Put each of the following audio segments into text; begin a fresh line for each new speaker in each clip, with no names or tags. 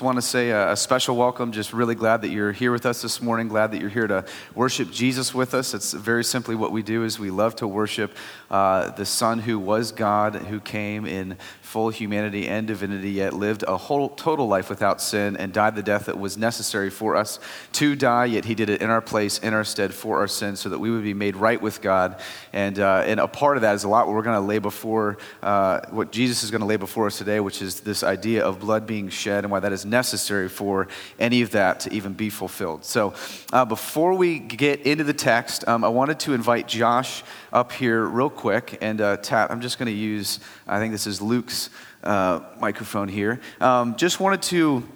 just want to say a, a, special welcome. Just really glad that you're here with us this morning. Glad that you're here to worship Jesus with us. It's very simply what we do is we love to worship uh, the Son who was God, who came in full humanity and divinity, yet lived a whole total life without sin and died the death that was necessary for us to die. Yet he did it in our place, in our stead, for our sins, so that we would be made right with God. And uh, and a part of that is a lot what we're going to lay before uh, what Jesus is going to lay before us today, which is this idea of blood being shed and why that is necessary for any of that to even be fulfilled. So uh, before we get into the text, um, I wanted to invite Josh up here real quick and uh, tap. I'm just going to use. I think this is Luke's uh, microphone here. Um, just wanted to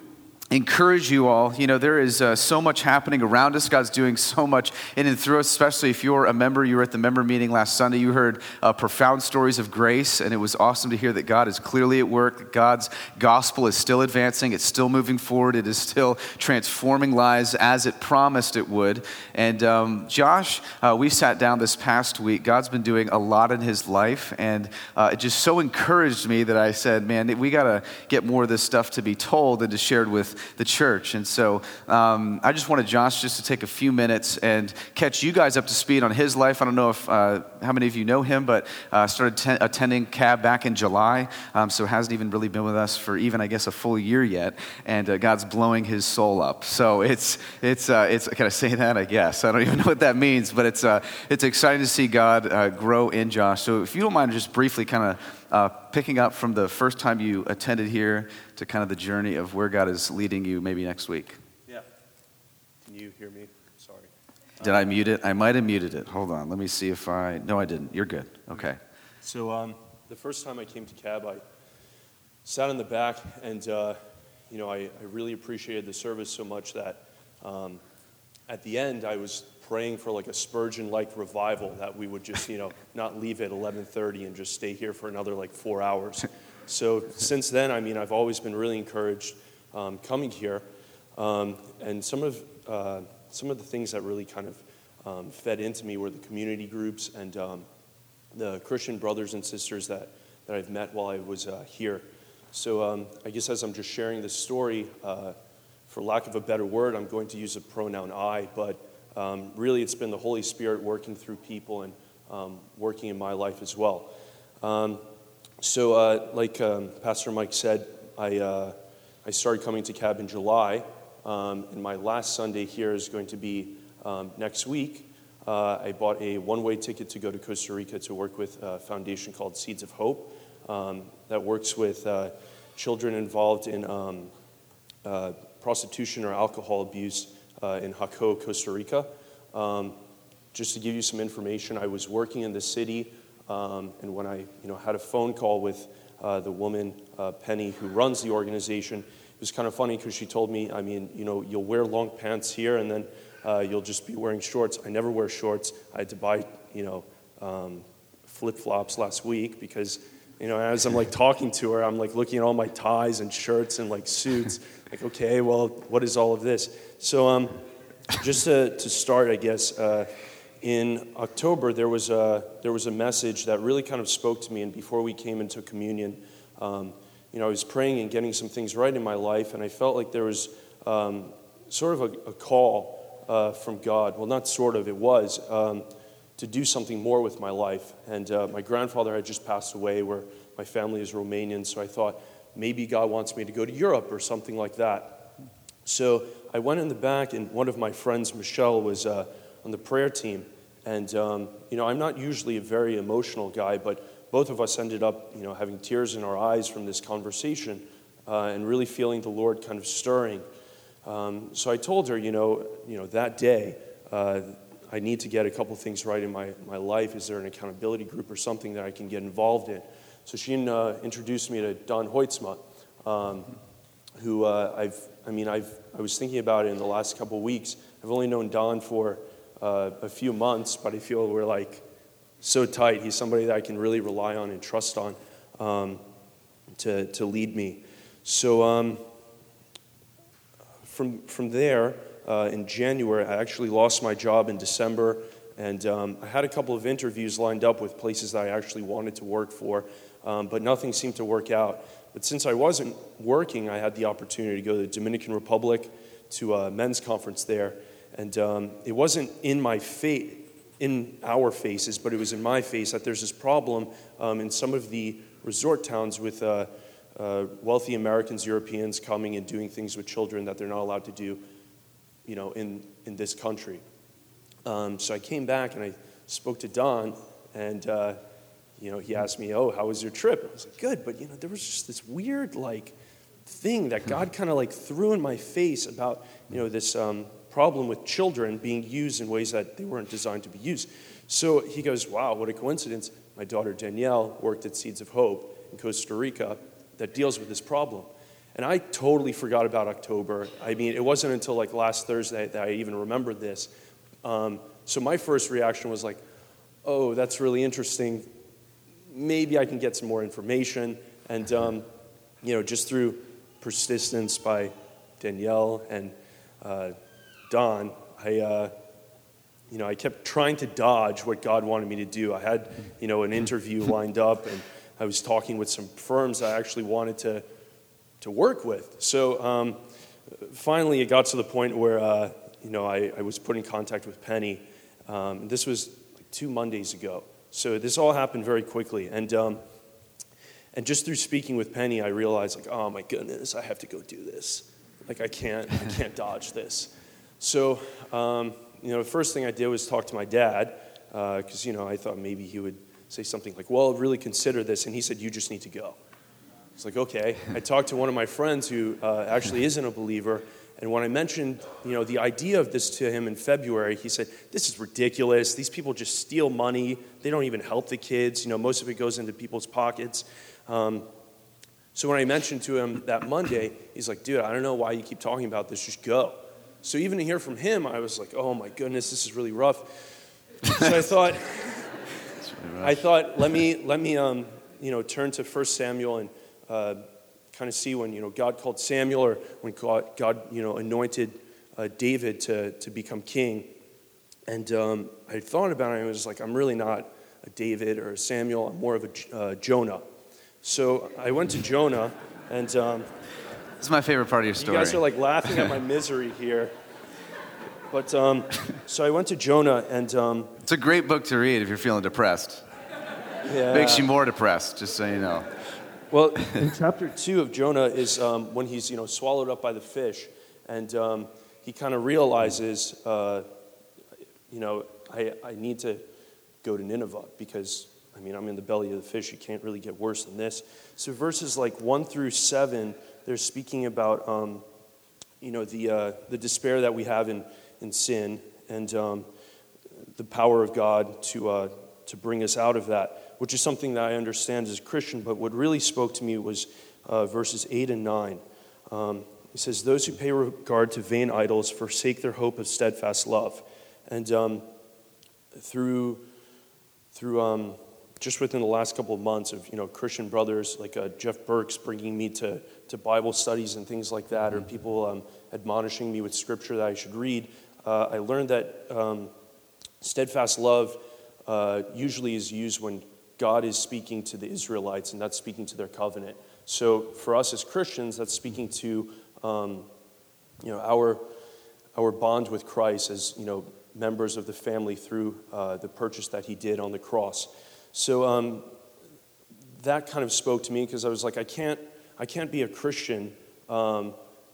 encourage you all. You know, there is uh, so much happening around us. God's doing so much in and through us, especially if you're a member. You were at the member meeting last Sunday. You heard uh, profound stories of grace, and it was awesome to hear that God is clearly at work, God's gospel is still advancing, it's still moving forward, it is still transforming lives as it promised it would. And um, Josh, uh, we sat down this past week. God's been doing a lot in his life, and uh, it just so encouraged me that I said, man, we got to get more of this stuff to be told and to shared with the church. And so um, I just wanted Josh just to take a few minutes and catch you guys up to speed on his life. I don't know if uh, how many of you know him, but uh, started ten- attending CAB back in July, um, so hasn't even really been with us for even I guess a full year yet. And uh, God's blowing his soul up. So it's it's uh, it's can I say that? I guess I don't even know what that means, but it's uh, it's exciting to see God uh, grow in Josh. So if you don't mind, just briefly kind of uh, picking up from the first time you attended here to kind of the journey of where God is leading you maybe next week.
Yeah. Can you hear me? Sorry.
Did I mute it? I might have muted it. Hold on. Let me see if I. No, I didn't. You're good. Okay.
So um, the first time I came to Cab, I sat in the back, and uh, you know, I, I, really appreciated the service so much that um, at the end I was praying for like a Spurgeon-like revival that we would just, you know, not leave at 11:30 and just stay here for another like four hours. So since then, I mean, I've always been really encouraged um, coming here, um, and some of uh, some of the things that really kind of um, fed into me were the community groups and um, the Christian brothers and sisters that that I've met while I was uh, here. So um, I guess as I'm just sharing this story, uh, for lack of a better word, I'm going to use a pronoun I, but um, really, it's been the Holy Spirit working through people and um, working in my life as well. Um, so, uh, like um, Pastor Mike said, I, uh, I started coming to Cab in July, um, and my last Sunday here is going to be um, next week. Uh, I bought a one way ticket to go to Costa Rica to work with a foundation called Seeds of Hope that works with uh, children involved in uh, prostitution or alcohol abuse uh, in Jaco, Costa Rica. Um, just to give you some information, I was working in the city, um, and when I you know, had a phone call with uh, the woman, uh, Penny, who runs the organization, it was kind of funny because she told me, I mean, you know, you'll wear long pants here and then uh, you'll just be wearing shorts. I never wear shorts. I had to buy, you know, um, flip flops last week because, you know, as I'm like talking to her, I'm like looking at all my ties and shirts and like suits. like, okay, well, what is all of this? So, um, just to, to start, I guess, uh, in October, there was, a, there was a message that really kind of spoke to me. And before we came into communion, um, you know, I was praying and getting some things right in my life, and I felt like there was um, sort of a, a call uh, from God. Well, not sort of, it was um, to do something more with my life. And uh, my grandfather had just passed away, where my family is Romanian, so I thought maybe God wants me to go to Europe or something like that. So I went in the back, and one of my friends, Michelle, was uh, on the prayer team. And, um, you know, I'm not usually a very emotional guy, but both of us ended up, you know, having tears in our eyes from this conversation uh, and really feeling the Lord kind of stirring. Um, so I told her, you know, you know that day, uh, I need to get a couple things right in my, my life. Is there an accountability group or something that I can get involved in? So she uh, introduced me to Don Hoitzma, um, who uh, I've I mean, I've, I was thinking about it in the last couple weeks. I've only known Don for uh, a few months, but I feel we're like so tight. He's somebody that I can really rely on and trust on um, to, to lead me. So um, from, from there, uh, in January, I actually lost my job in December, and um, I had a couple of interviews lined up with places that I actually wanted to work for, um, but nothing seemed to work out. But since I wasn't working, I had the opportunity to go to the Dominican Republic to a men's conference there. And um, it wasn't in my face, in our faces, but it was in my face that there's this problem um, in some of the resort towns with uh, uh, wealthy Americans, Europeans coming and doing things with children that they're not allowed to do, you know, in, in this country. Um, so I came back and I spoke to Don, and uh, you know, he asked me, "Oh, how was your trip?" I was like, "Good," but you know, there was just this weird like thing that God kind of like threw in my face about you know this um, problem with children being used in ways that they weren't designed to be used. So he goes, "Wow, what a coincidence! My daughter Danielle worked at Seeds of Hope in Costa Rica that deals with this problem." And I totally forgot about October. I mean, it wasn't until like last Thursday that I even remembered this. Um, so my first reaction was like, oh, that's really interesting. Maybe I can get some more information. And, um, you know, just through persistence by Danielle and uh, Don, I, uh, you know, I kept trying to dodge what God wanted me to do. I had, you know, an interview lined up, and I was talking with some firms I actually wanted to, to work with. So um, finally, it got to the point where, uh, you know, I, I, was put in contact with Penny. Um, this was like two Mondays ago. So this all happened very quickly. And, um, and just through speaking with Penny, I realized, like, oh my goodness, I have to go do this. Like, I can't, I can't dodge this. So, um, you know, the first thing I did was talk to my dad, because, uh, you know, I thought maybe he would say something like, well, really consider this. And he said, you just need to go. It's like, okay. I talked to one of my friends who uh, actually isn't a believer, and when I mentioned, you know, the idea of this to him in February, he said, "This is ridiculous. These people just steal money. They don't even help the kids. You know, most of it goes into people's pockets." Um, so when I mentioned to him that Monday, he's like, "Dude, I don't know why you keep talking about this. Just go." So even to hear from him, I was like, "Oh my goodness, this is really rough." So I thought, really I thought, let me let me um, you know turn to First Samuel and. Uh, kind of see when you know God called Samuel or when God, God you know anointed uh, David to, to become king. And um, I thought about it and I was like, I'm really not a David or a Samuel. I'm more of a uh, Jonah. So I went to Jonah and. Um,
this is my favorite part of your story.
You guys are like laughing at my misery here. But um, so I went to Jonah and. Um,
it's a great book to read if you're feeling depressed. Yeah. Makes you more depressed, just so you know.
Well, in chapter two of Jonah is um, when he's you know swallowed up by the fish, and um, he kind of realizes, uh, you know, I, I need to go to Nineveh because I mean I'm in the belly of the fish. You can't really get worse than this. So verses like one through seven, they're speaking about um, you know the uh, the despair that we have in in sin and um, the power of God to uh, to bring us out of that which is something that I understand as a Christian, but what really spoke to me was uh, verses 8 and 9. Um, it says, Those who pay regard to vain idols forsake their hope of steadfast love. And um, through, through um, just within the last couple of months of you know Christian brothers like uh, Jeff Burks bringing me to, to Bible studies and things like that, or people um, admonishing me with scripture that I should read, uh, I learned that um, steadfast love uh, usually is used when God is speaking to the Israelites, and that's speaking to their covenant. So for us as Christians, that's speaking to um, you know our our bond with Christ as you know members of the family through uh, the purchase that He did on the cross. So um, that kind of spoke to me because I was like, I can't I can't be a Christian um,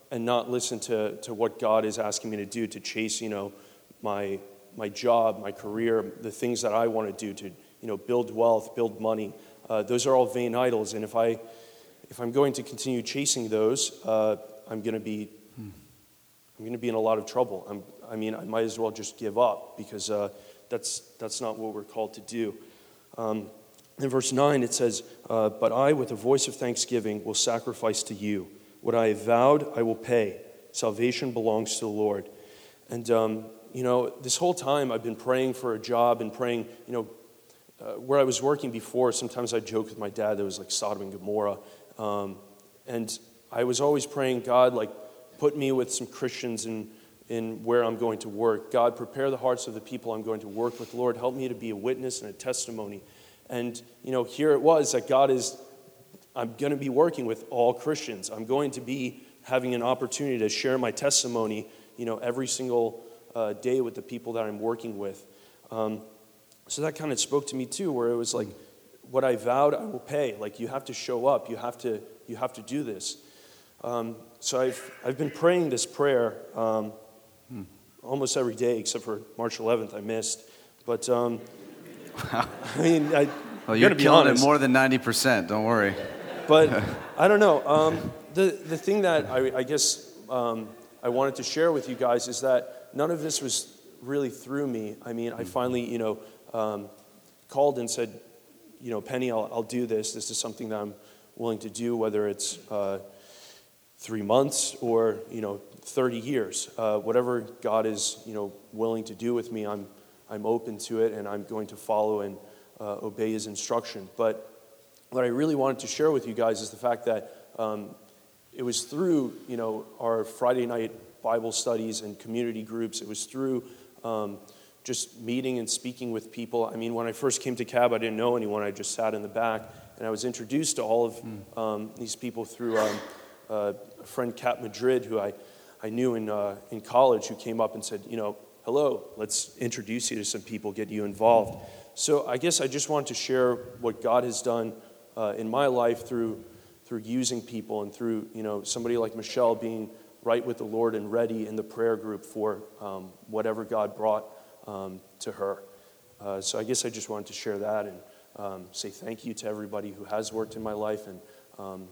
and not listen to to what God is asking me to do to chase you know my my job, my career, the things that I want to do to you know, build wealth, build money. Uh, those are all vain idols. And if, I, if I'm going to continue chasing those, uh, I'm going to be I'm going to be in a lot of trouble. I'm, i mean, I might as well just give up because uh, that's, that's not what we're called to do. Um, in verse 9, it says, uh, But I, with a voice of thanksgiving, will sacrifice to you. What I have vowed, I will pay. Salvation belongs to the Lord. And, um, you know, this whole time I've been praying for a job and praying, you know, uh, where I was working before, sometimes I joke with my dad that it was like Sodom and Gomorrah. Um, and I was always praying, God, like, put me with some Christians in, in where I'm going to work. God, prepare the hearts of the people I'm going to work with. Lord, help me to be a witness and a testimony. And, you know, here it was that God is I'm going to be working with all Christians. I'm going to be having an opportunity to share my testimony, you know, every single uh, day with the people that I'm working with. Um, so that kind of spoke to me too, where it was like, what I vowed, I will pay. Like you have to show up. You have to. You have to do this. Um, so I've I've been praying this prayer um, hmm. almost every day, except for March 11th. I missed, but um, I mean, I.
Well, you're killing it more than 90%. Don't worry.
But I don't know. Um, the, the thing that I, I guess um, I wanted to share with you guys is that none of this was really through me. I mean, I finally, you know, um, called and said, you know, Penny, I'll, I'll do this. This is something that I'm willing to do, whether it's uh, three months or, you know, 30 years. Uh, whatever God is, you know, willing to do with me, I'm, I'm open to it and I'm going to follow and uh, obey his instruction. But what I really wanted to share with you guys is the fact that um, it was through, you know, our Friday night Bible studies and community groups. It was through um, just meeting and speaking with people. I mean, when I first came to CAB, I didn't know anyone. I just sat in the back, and I was introduced to all of um, these people through um, uh, a friend, Cap Madrid, who I, I knew in, uh, in college, who came up and said, you know, hello, let's introduce you to some people, get you involved. So I guess I just wanted to share what God has done uh, in my life through, through using people and through, you know, somebody like Michelle being right with the Lord and ready in the prayer group for um, whatever God brought um, to her. Uh, so I guess I just wanted to share that and um, say thank you to everybody who has worked in my life and um,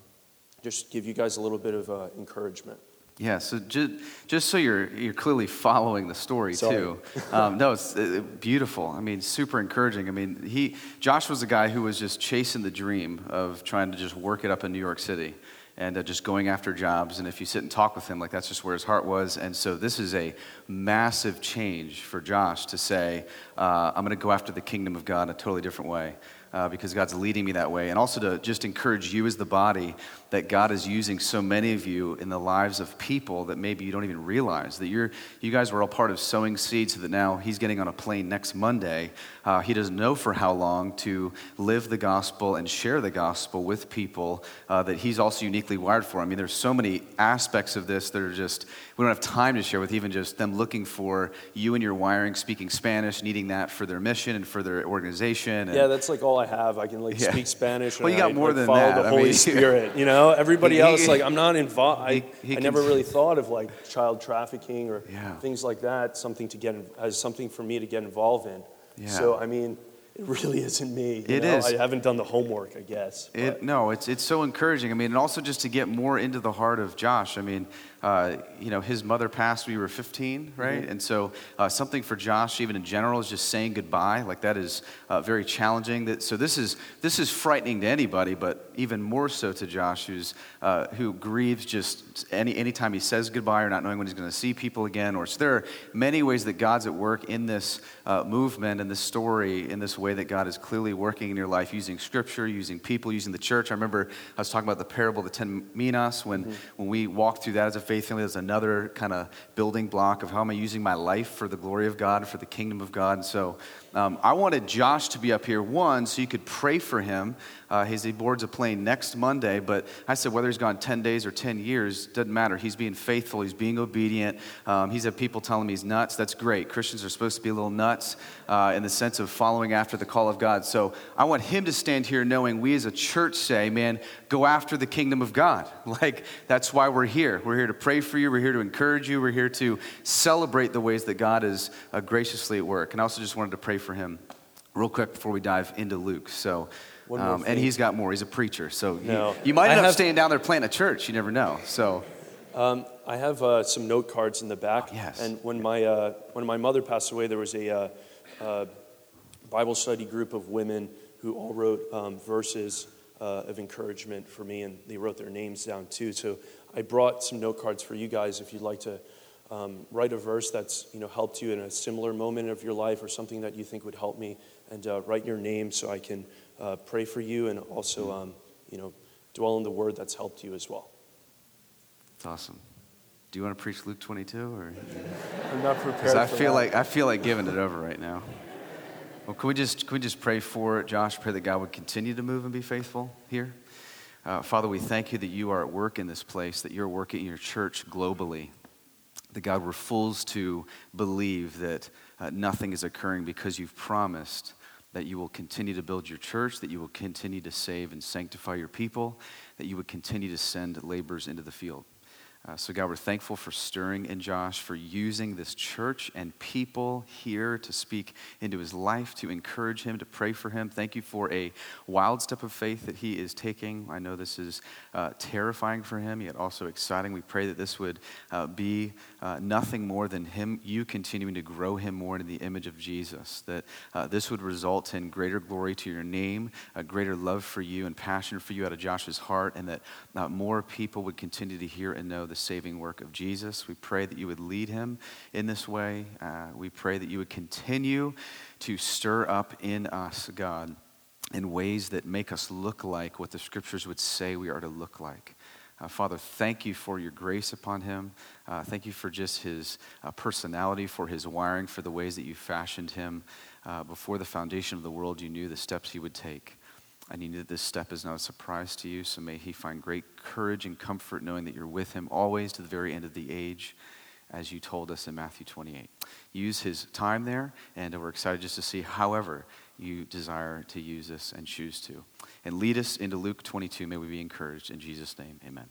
just give you guys a little bit of uh, encouragement.
Yeah, so just, just so you're, you're clearly following the story Sorry. too. Um, no, it's uh, beautiful. I mean, super encouraging. I mean, he, Josh was a guy who was just chasing the dream of trying to just work it up in New York City and uh, just going after jobs. And if you sit and talk with him, like that's just where his heart was. And so this is a massive change for Josh to say, uh, I'm going to go after the kingdom of God in a totally different way uh, because God's leading me that way. And also to just encourage you as the body that God is using so many of you in the lives of people that maybe you don't even realize that you're, you guys were all part of sowing seeds so that now he's getting on a plane next Monday. Uh, he doesn't know for how long to live the gospel and share the gospel with people uh, that he's also uniquely wired for. I mean, there's so many aspects of this that are just, we don't have time to share with even just them looking for you and your wiring, speaking Spanish, needing that for their mission and for their organization. And,
yeah, that's like all I have. I can like yeah. speak Spanish.
Well, you got
I,
more
like,
than
follow
that.
the Holy I mean, Spirit, you know? Everybody he, else, like, I'm not involved. I, I
can,
never really thought of like child trafficking or
yeah.
things like that, something to get, as something for me to get involved in. Yeah. So, I mean, it really isn't me.
It know? is.
I haven't done the homework, I guess.
It, no, it's, it's so encouraging. I mean, and also just to get more into the heart of Josh. I mean, uh, you know, his mother passed when we were 15, right? Mm-hmm. And so uh, something for Josh, even in general, is just saying goodbye. Like that is uh, very challenging. That, so this is this is frightening to anybody, but even more so to Josh, who's uh, who grieves just any anytime he says goodbye or not knowing when he's going to see people again. Or so there are many ways that God's at work in this uh, movement and this story in this way that God is clearly working in your life, using Scripture, using people, using the church. I remember I was talking about the parable of the ten minas when mm-hmm. when we walked through that as a faith is another kind of building block of how am I using my life for the glory of God, for the kingdom of God. And so um, I wanted Josh to be up here, one, so you could pray for him. Uh, he boards a plane next Monday, but I said whether he's gone 10 days or 10 years, doesn't matter. He's being faithful, he's being obedient. Um, he's had people telling me he's nuts. That's great. Christians are supposed to be a little nuts uh, in the sense of following after the call of God. So I want him to stand here knowing we as a church say, man, go after the kingdom of God. Like, that's why we're here. We're here to pray for you, we're here to encourage you, we're here to celebrate the ways that God is uh, graciously at work. And I also just wanted to pray for him real quick before we dive into Luke. So, um, and he's got more. He's a preacher. So no. you, you might end up staying down there planting a church. You never know. So.
Um, I have uh, some note cards in the back.
Oh, yes.
And when my, uh, when my mother passed away, there was a uh, uh Bible study group of women who all wrote um, verses uh, of encouragement for me, and they wrote their names down too. So I brought some note cards for you guys if you'd like to um, write a verse that's you know helped you in a similar moment of your life or something that you think would help me, and uh, write your name so I can uh, pray for you and also um, you know dwell in the word that's helped you as well.
That's awesome. Do you want to preach Luke 22 or?
I'm not prepared.
I feel
that.
like I feel like giving it over right now. Well, can we just can we just pray for Josh? Pray that God would continue to move and be faithful here. Uh, Father, we thank you that you are at work in this place, that you're working in your church globally. That God, we're fools to believe that uh, nothing is occurring because you've promised that you will continue to build your church, that you will continue to save and sanctify your people, that you would continue to send laborers into the field. Uh, so, God, we're thankful for stirring in Josh, for using this church and people here to speak into his life, to encourage him, to pray for him. Thank you for a wild step of faith that he is taking. I know this is uh, terrifying for him, yet also exciting. We pray that this would uh, be uh, nothing more than him, you continuing to grow him more into the image of Jesus, that uh, this would result in greater glory to your name, a greater love for you and passion for you out of Joshua's heart, and that uh, more people would continue to hear and know the saving work of Jesus. We pray that you would lead him in this way. Uh, we pray that you would continue to stir up in us, God, in ways that make us look like what the scriptures would say we are to look like. Uh, Father, thank you for your grace upon him. Uh, thank you for just his uh, personality, for his wiring, for the ways that you fashioned him. Uh, before the foundation of the world, you knew the steps he would take. And you knew that this step is not a surprise to you, so may he find great courage and comfort knowing that you're with him always to the very end of the age, as you told us in Matthew 28. Use his time there, and we're excited just to see however you desire to use this and choose to. And lead us into Luke 22. May we be encouraged. In Jesus' name, amen.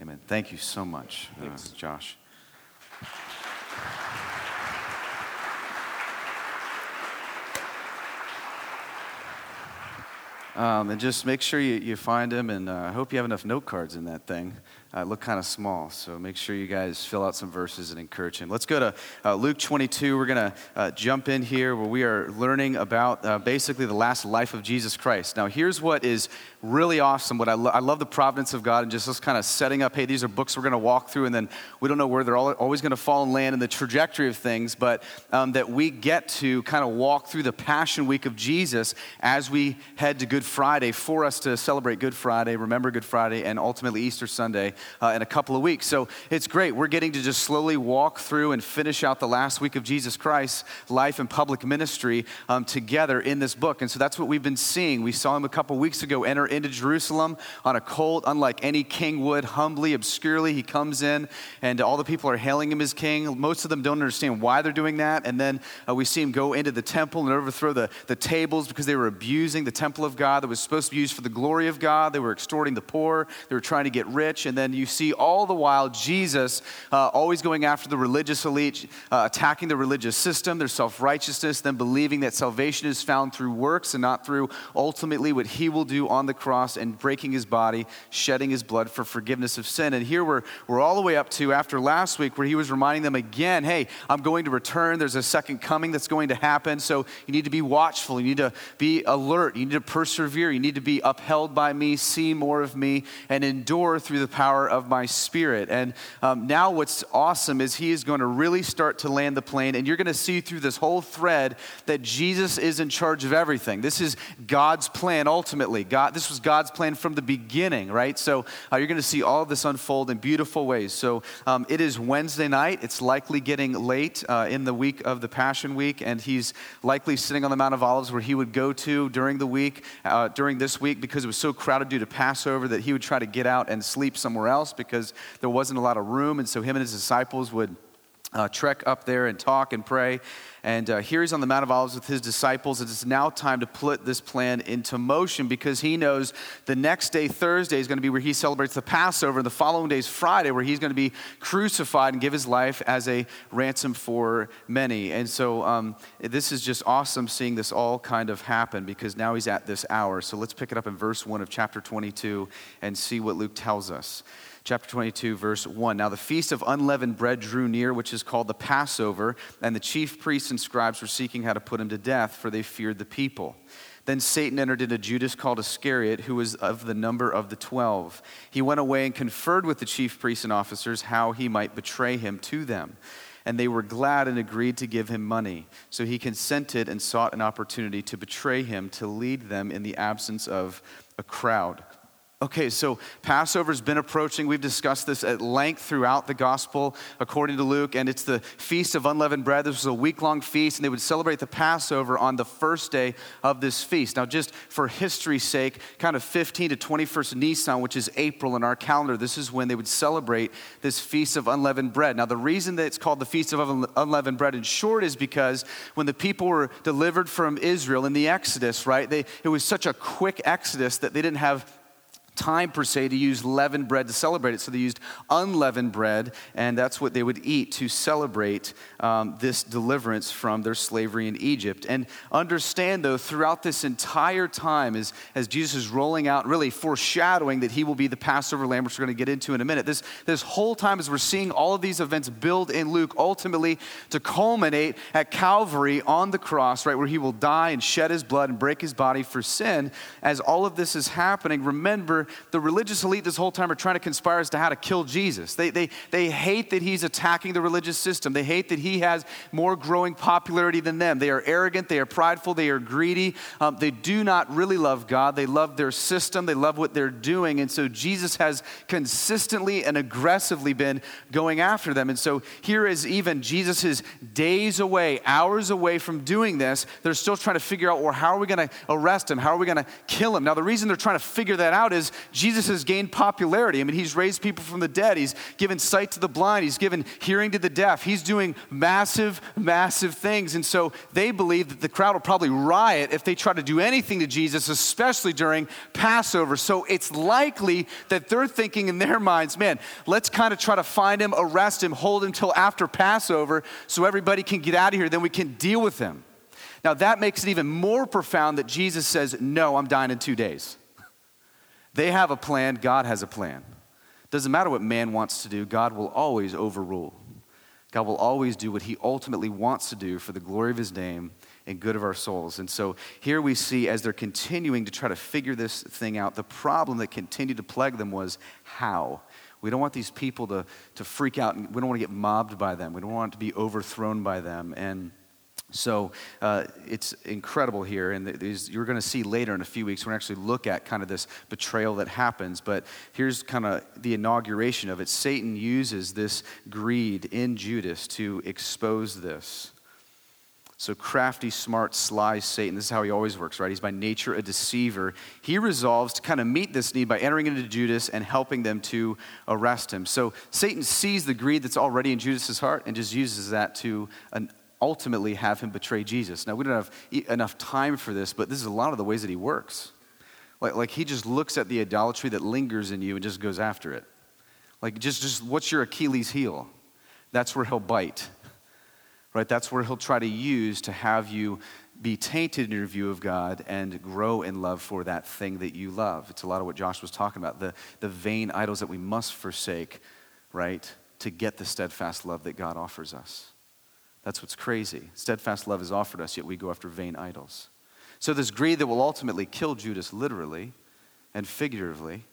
Amen. Thank you so much, uh, Josh. Um, and just make sure you, you find him, and uh, I hope you have enough note cards in that thing. Uh, look kind of small, so make sure you guys fill out some verses and encourage him. Let's go to uh, Luke 22. We're going to uh, jump in here where we are learning about uh, basically the last life of Jesus Christ. Now, here's what is really awesome. What I, lo- I love the providence of God and just this kind of setting up. Hey, these are books we're going to walk through, and then we don't know where they're all, always going to fall and land in the trajectory of things, but um, that we get to kind of walk through the Passion Week of Jesus as we head to Good Friday for us to celebrate Good Friday, remember Good Friday, and ultimately Easter Sunday uh, in a couple of weeks. So it's great. We're getting to just slowly walk through and finish out the last week of Jesus Christ's life and public ministry um, together in this book. And so that's what we've been seeing. We saw him a couple weeks ago enter into Jerusalem on a colt, unlike any king would, humbly, obscurely. He comes in, and all the people are hailing him as king. Most of them don't understand why they're doing that. And then uh, we see him go into the temple and overthrow the, the tables because they were abusing the temple of God that was supposed to be used for the glory of God. They were extorting the poor, they were trying to get rich. And then you see all the while Jesus uh, always going after the religious elite, uh, attacking the religious system, their self righteousness, then believing that salvation is found through works and not through ultimately what he will do on the cross and breaking his body, shedding his blood for forgiveness of sin. And here we're, we're all the way up to after last week where he was reminding them again hey, I'm going to return. There's a second coming that's going to happen. So you need to be watchful. You need to be alert. You need to persevere. You need to be upheld by me, see more of me, and endure through the power of my spirit. And um, now, what's awesome is he is going to really start to land the plane, and you're going to see through this whole thread that Jesus is in charge of everything. This is God's plan ultimately. God, this was God's plan from the beginning, right? So uh, you're going to see all this unfold in beautiful ways. So um, it is Wednesday night. It's likely getting late uh, in the week of the Passion Week, and he's likely sitting on the Mount of Olives where he would go to during the week, uh, during this week, because it was so crowded due to Passover that he would try to get out and sleep somewhere else because there wasn't a lot of room. And so him and his disciples would uh, trek up there and talk and pray. And uh, here he's on the Mount of Olives with his disciples. It's now time to put this plan into motion because he knows the next day, Thursday, is going to be where he celebrates the Passover, and the following day is Friday, where he's going to be crucified and give his life as a ransom for many. And so um, this is just awesome seeing this all kind of happen because now he's at this hour. So let's pick it up in verse 1 of chapter 22 and see what Luke tells us chapter 22, verse 1. Now the feast of unleavened bread drew near, which is called the Passover, and the chief priests and scribes were seeking how to put him to death, for they feared the people. Then Satan entered into Judas called Iscariot, who was of the number of the twelve. He went away and conferred with the chief priests and officers how he might betray him to them. And they were glad and agreed to give him money. So he consented and sought an opportunity to betray him to lead them in the absence of a crowd. Okay, so Passover's been approaching. We've discussed this at length throughout the gospel, according to Luke, and it's the Feast of Unleavened Bread. This was a week long feast, and they would celebrate the Passover on the first day of this feast. Now, just for history's sake, kind of 15 to 21st Nisan, which is April in our calendar, this is when they would celebrate this Feast of Unleavened Bread. Now, the reason that it's called the Feast of Unleavened Bread in short is because when the people were delivered from Israel in the Exodus, right, they, it was such a quick Exodus that they didn't have time per se to use leavened bread to celebrate it. So they used unleavened bread, and that's what they would eat to celebrate um, this deliverance from their slavery in Egypt. And understand, though, throughout this entire time, as, as Jesus is rolling out, really foreshadowing that he will be the Passover lamb, which we're going to get into in a minute, this, this whole time as we're seeing all of these events build in Luke, ultimately to culminate at Calvary on the cross, right, where he will die and shed his blood and break his body for sin, as all of this is happening, remember the religious elite this whole time are trying to conspire as to how to kill Jesus. They, they, they hate that he's attacking the religious system. They hate that he has more growing popularity than them. They are arrogant, they are prideful, they are greedy. Um, they do not really love God. They love their system, they love what they're doing. And so Jesus has consistently and aggressively been going after them. And so here is even Jesus is days away, hours away from doing this. They're still trying to figure out, well, how are we going to arrest him? How are we going to kill him? Now, the reason they're trying to figure that out is Jesus has gained popularity. I mean, he's raised people from the dead, he's given sight to the blind, he's given hearing to the deaf, he's doing massive, massive things. And so they believe that the crowd will probably riot if they try to do anything to Jesus, especially during Passover. So it's likely that they're thinking in their minds, man, let's kind of try to find him, arrest him, hold him till after Passover so everybody can get out of here, then we can deal with him. Now, that makes it even more profound that Jesus says, No, I'm dying in two days. They have a plan, God has a plan. Doesn't matter what man wants to do, God will always overrule. God will always do what he ultimately wants to do for the glory of his name and good of our souls. And so here we see as they're continuing to try to figure this thing out, the problem that continued to plague them was how. We don't want these people to, to freak out, and we don't want to get mobbed by them. We don't want to be overthrown by them. And so uh, it's incredible here, and you're going to see later in a few weeks, we're going to actually look at kind of this betrayal that happens. But here's kind of the inauguration of it. Satan uses this greed in Judas to expose this. So crafty, smart, sly Satan, this is how he always works, right? He's by nature a deceiver. He resolves to kind of meet this need by entering into Judas and helping them to arrest him. So Satan sees the greed that's already in Judas's heart and just uses that to ultimately have him betray Jesus. Now, we don't have enough time for this, but this is a lot of the ways that he works. Like, like he just looks at the idolatry that lingers in you and just goes after it. Like, just, just what's your Achilles heel? That's where he'll bite, right? That's where he'll try to use to have you be tainted in your view of God and grow in love for that thing that you love. It's a lot of what Josh was talking about the, the vain idols that we must forsake, right, to get the steadfast love that God offers us. That's what's crazy. Steadfast love is offered us, yet we go after vain idols. So, this greed that will ultimately kill Judas literally and figuratively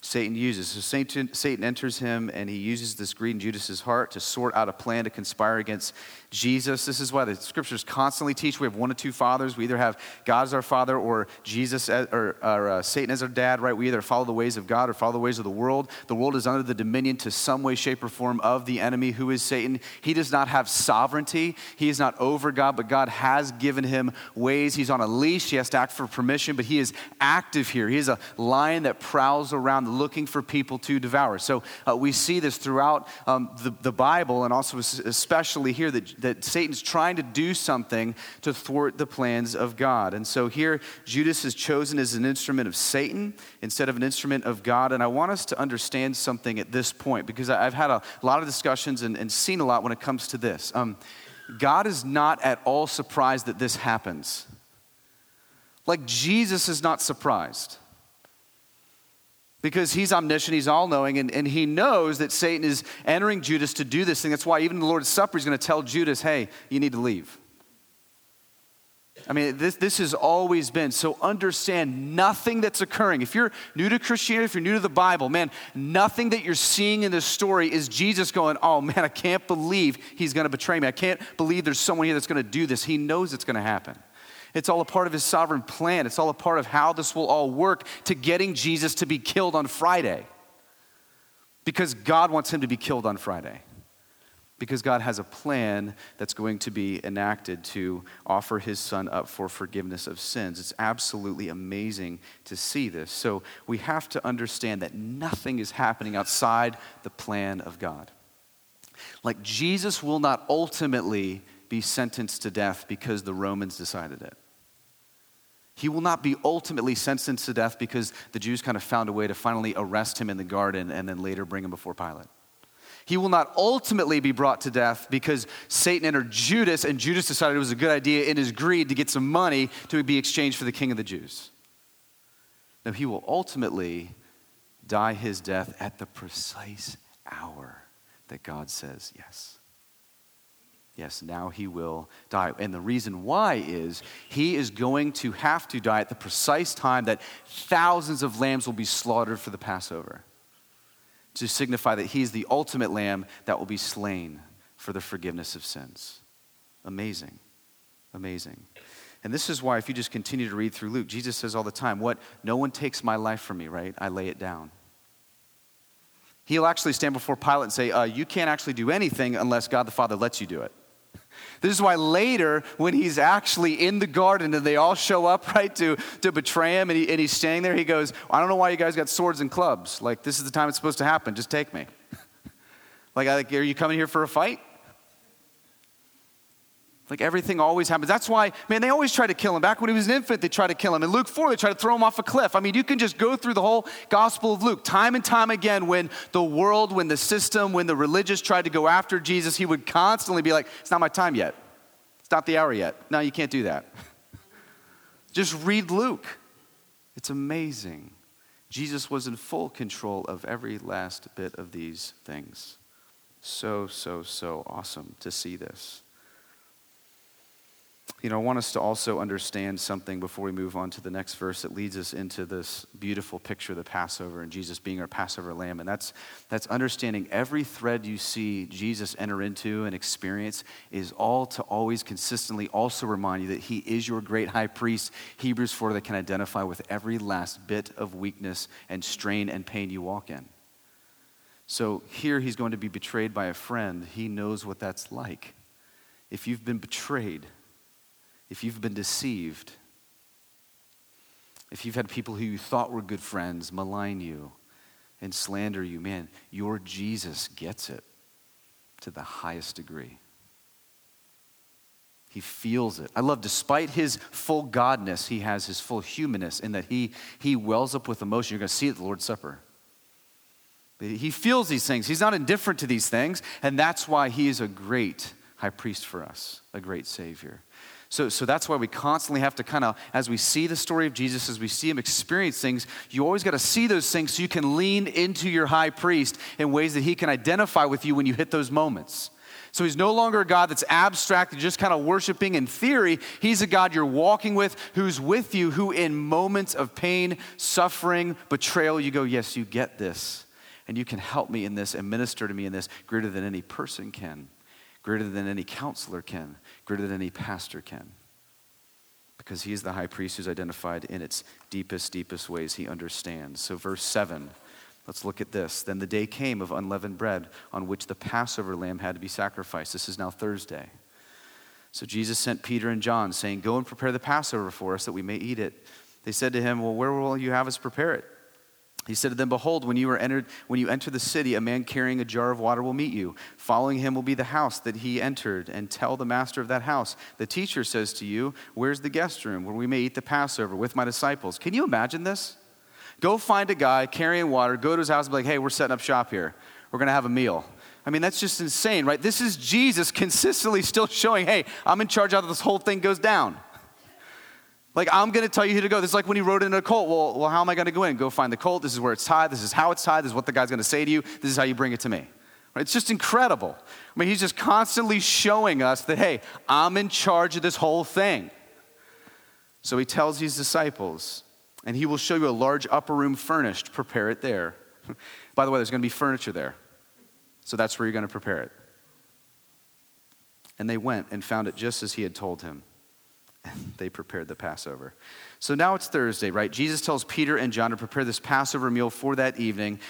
Satan uses. So Satan, Satan enters him and he uses this greed in Judas's heart to sort out a plan to conspire against Jesus. This is why the scriptures constantly teach we have one of two fathers. We either have God as our father or Jesus as, or, or uh, Satan as our dad, right? We either follow the ways of God or follow the ways of the world. The world is under the dominion to some way, shape, or form of the enemy who is Satan. He does not have sovereignty. He is not over God, but God has given him ways. He's on a leash. He has to act for permission, but he is active here. He is a lion that prowls around looking for people to devour. So uh, we see this throughout um, the, the Bible and also especially here that, that Satan's trying to do something to thwart the plans of God. And so here, Judas is chosen as an instrument of Satan instead of an instrument of God. And I want us to understand something at this point because I've had a lot of discussions and, and seen a lot when it comes to this. Um, God is not at all surprised that this happens. Like Jesus is not surprised because he's omniscient, he's all knowing, and, and he knows that Satan is entering Judas to do this thing. That's why even the Lord's Supper, he's going to tell Judas, hey, you need to leave. I mean, this, this has always been. So understand nothing that's occurring. If you're new to Christianity, if you're new to the Bible, man, nothing that you're seeing in this story is Jesus going, oh man, I can't believe he's going to betray me. I can't believe there's someone here that's going to do this. He knows it's going to happen. It's all a part of his sovereign plan. It's all a part of how this will all work to getting Jesus to be killed on Friday. Because God wants him to be killed on Friday. Because God has a plan that's going to be enacted to offer his son up for forgiveness of sins. It's absolutely amazing to see this. So we have to understand that nothing is happening outside the plan of God. Like Jesus will not ultimately be sentenced to death because the Romans decided it. He will not be ultimately sentenced to death because the Jews kind of found a way to finally arrest him in the garden and then later bring him before Pilate. He will not ultimately be brought to death because Satan entered Judas and Judas decided it was a good idea in his greed to get some money to be exchanged for the king of the Jews. No, he will ultimately die his death at the precise hour that God says yes. Yes, now he will die. And the reason why is he is going to have to die at the precise time that thousands of lambs will be slaughtered for the Passover to signify that he's the ultimate lamb that will be slain for the forgiveness of sins. Amazing. Amazing. And this is why, if you just continue to read through Luke, Jesus says all the time, What? No one takes my life from me, right? I lay it down. He'll actually stand before Pilate and say, uh, You can't actually do anything unless God the Father lets you do it. This is why later, when he's actually in the garden and they all show up, right, to, to betray him, and, he, and he's standing there, he goes, I don't know why you guys got swords and clubs. Like, this is the time it's supposed to happen. Just take me. like, are you coming here for a fight? Like everything always happens. That's why, man, they always try to kill him. Back when he was an infant, they tried to kill him. In Luke 4, they tried to throw him off a cliff. I mean, you can just go through the whole Gospel of Luke time and time again when the world, when the system, when the religious tried to go after Jesus, he would constantly be like, It's not my time yet. It's not the hour yet. No, you can't do that. just read Luke. It's amazing. Jesus was in full control of every last bit of these things. So, so, so awesome to see this. You know, I want us to also understand something before we move on to the next verse that leads us into this beautiful picture of the Passover and Jesus being our Passover lamb. And that's, that's understanding every thread you see Jesus enter into and experience is all to always consistently also remind you that he is your great high priest, Hebrews 4, that can identify with every last bit of weakness and strain and pain you walk in. So here he's going to be betrayed by a friend. He knows what that's like. If you've been betrayed, if you've been deceived, if you've had people who you thought were good friends malign you and slander you, man, your Jesus gets it to the highest degree. He feels it. I love, despite his full godness, he has his full humanness in that he, he wells up with emotion. You're going to see it at the Lord's Supper. He feels these things. He's not indifferent to these things, and that's why he is a great high priest for us, a great Savior. So, so that's why we constantly have to kind of, as we see the story of Jesus, as we see him experience things, you always got to see those things so you can lean into your high priest in ways that he can identify with you when you hit those moments. So he's no longer a God that's abstract and just kind of worshiping in theory. He's a God you're walking with, who's with you, who in moments of pain, suffering, betrayal, you go, Yes, you get this. And you can help me in this and minister to me in this greater than any person can, greater than any counselor can, greater than any pastor can. Because he is the high priest who's identified in its deepest, deepest ways. He understands. So, verse 7, let's look at this. Then the day came of unleavened bread on which the Passover lamb had to be sacrificed. This is now Thursday. So Jesus sent Peter and John, saying, Go and prepare the Passover for us that we may eat it. They said to him, Well, where will you have us prepare it? He said to them, Behold, when you are entered, when you enter the city, a man carrying a jar of water will meet you. Following him will be the house that he entered, and tell the master of that house, the teacher says to you, Where's the guest room where we may eat the Passover with my disciples? Can you imagine this? Go find a guy carrying water, go to his house and be like, Hey, we're setting up shop here. We're gonna have a meal. I mean, that's just insane, right? This is Jesus consistently still showing, hey, I'm in charge how this whole thing goes down. Like, I'm going to tell you who to go. This is like when he rode in a cult. Well, well how am I going to go in? Go find the cult. This is where it's tied. This is how it's tied. This is what the guy's going to say to you. This is how you bring it to me. Right? It's just incredible. I mean, he's just constantly showing us that, hey, I'm in charge of this whole thing. So he tells his disciples, and he will show you a large upper room furnished. Prepare it there. By the way, there's going to be furniture there. So that's where you're going to prepare it. And they went and found it just as he had told him they prepared the Passover. So now it's Thursday, right? Jesus tells Peter and John to prepare this Passover meal for that evening.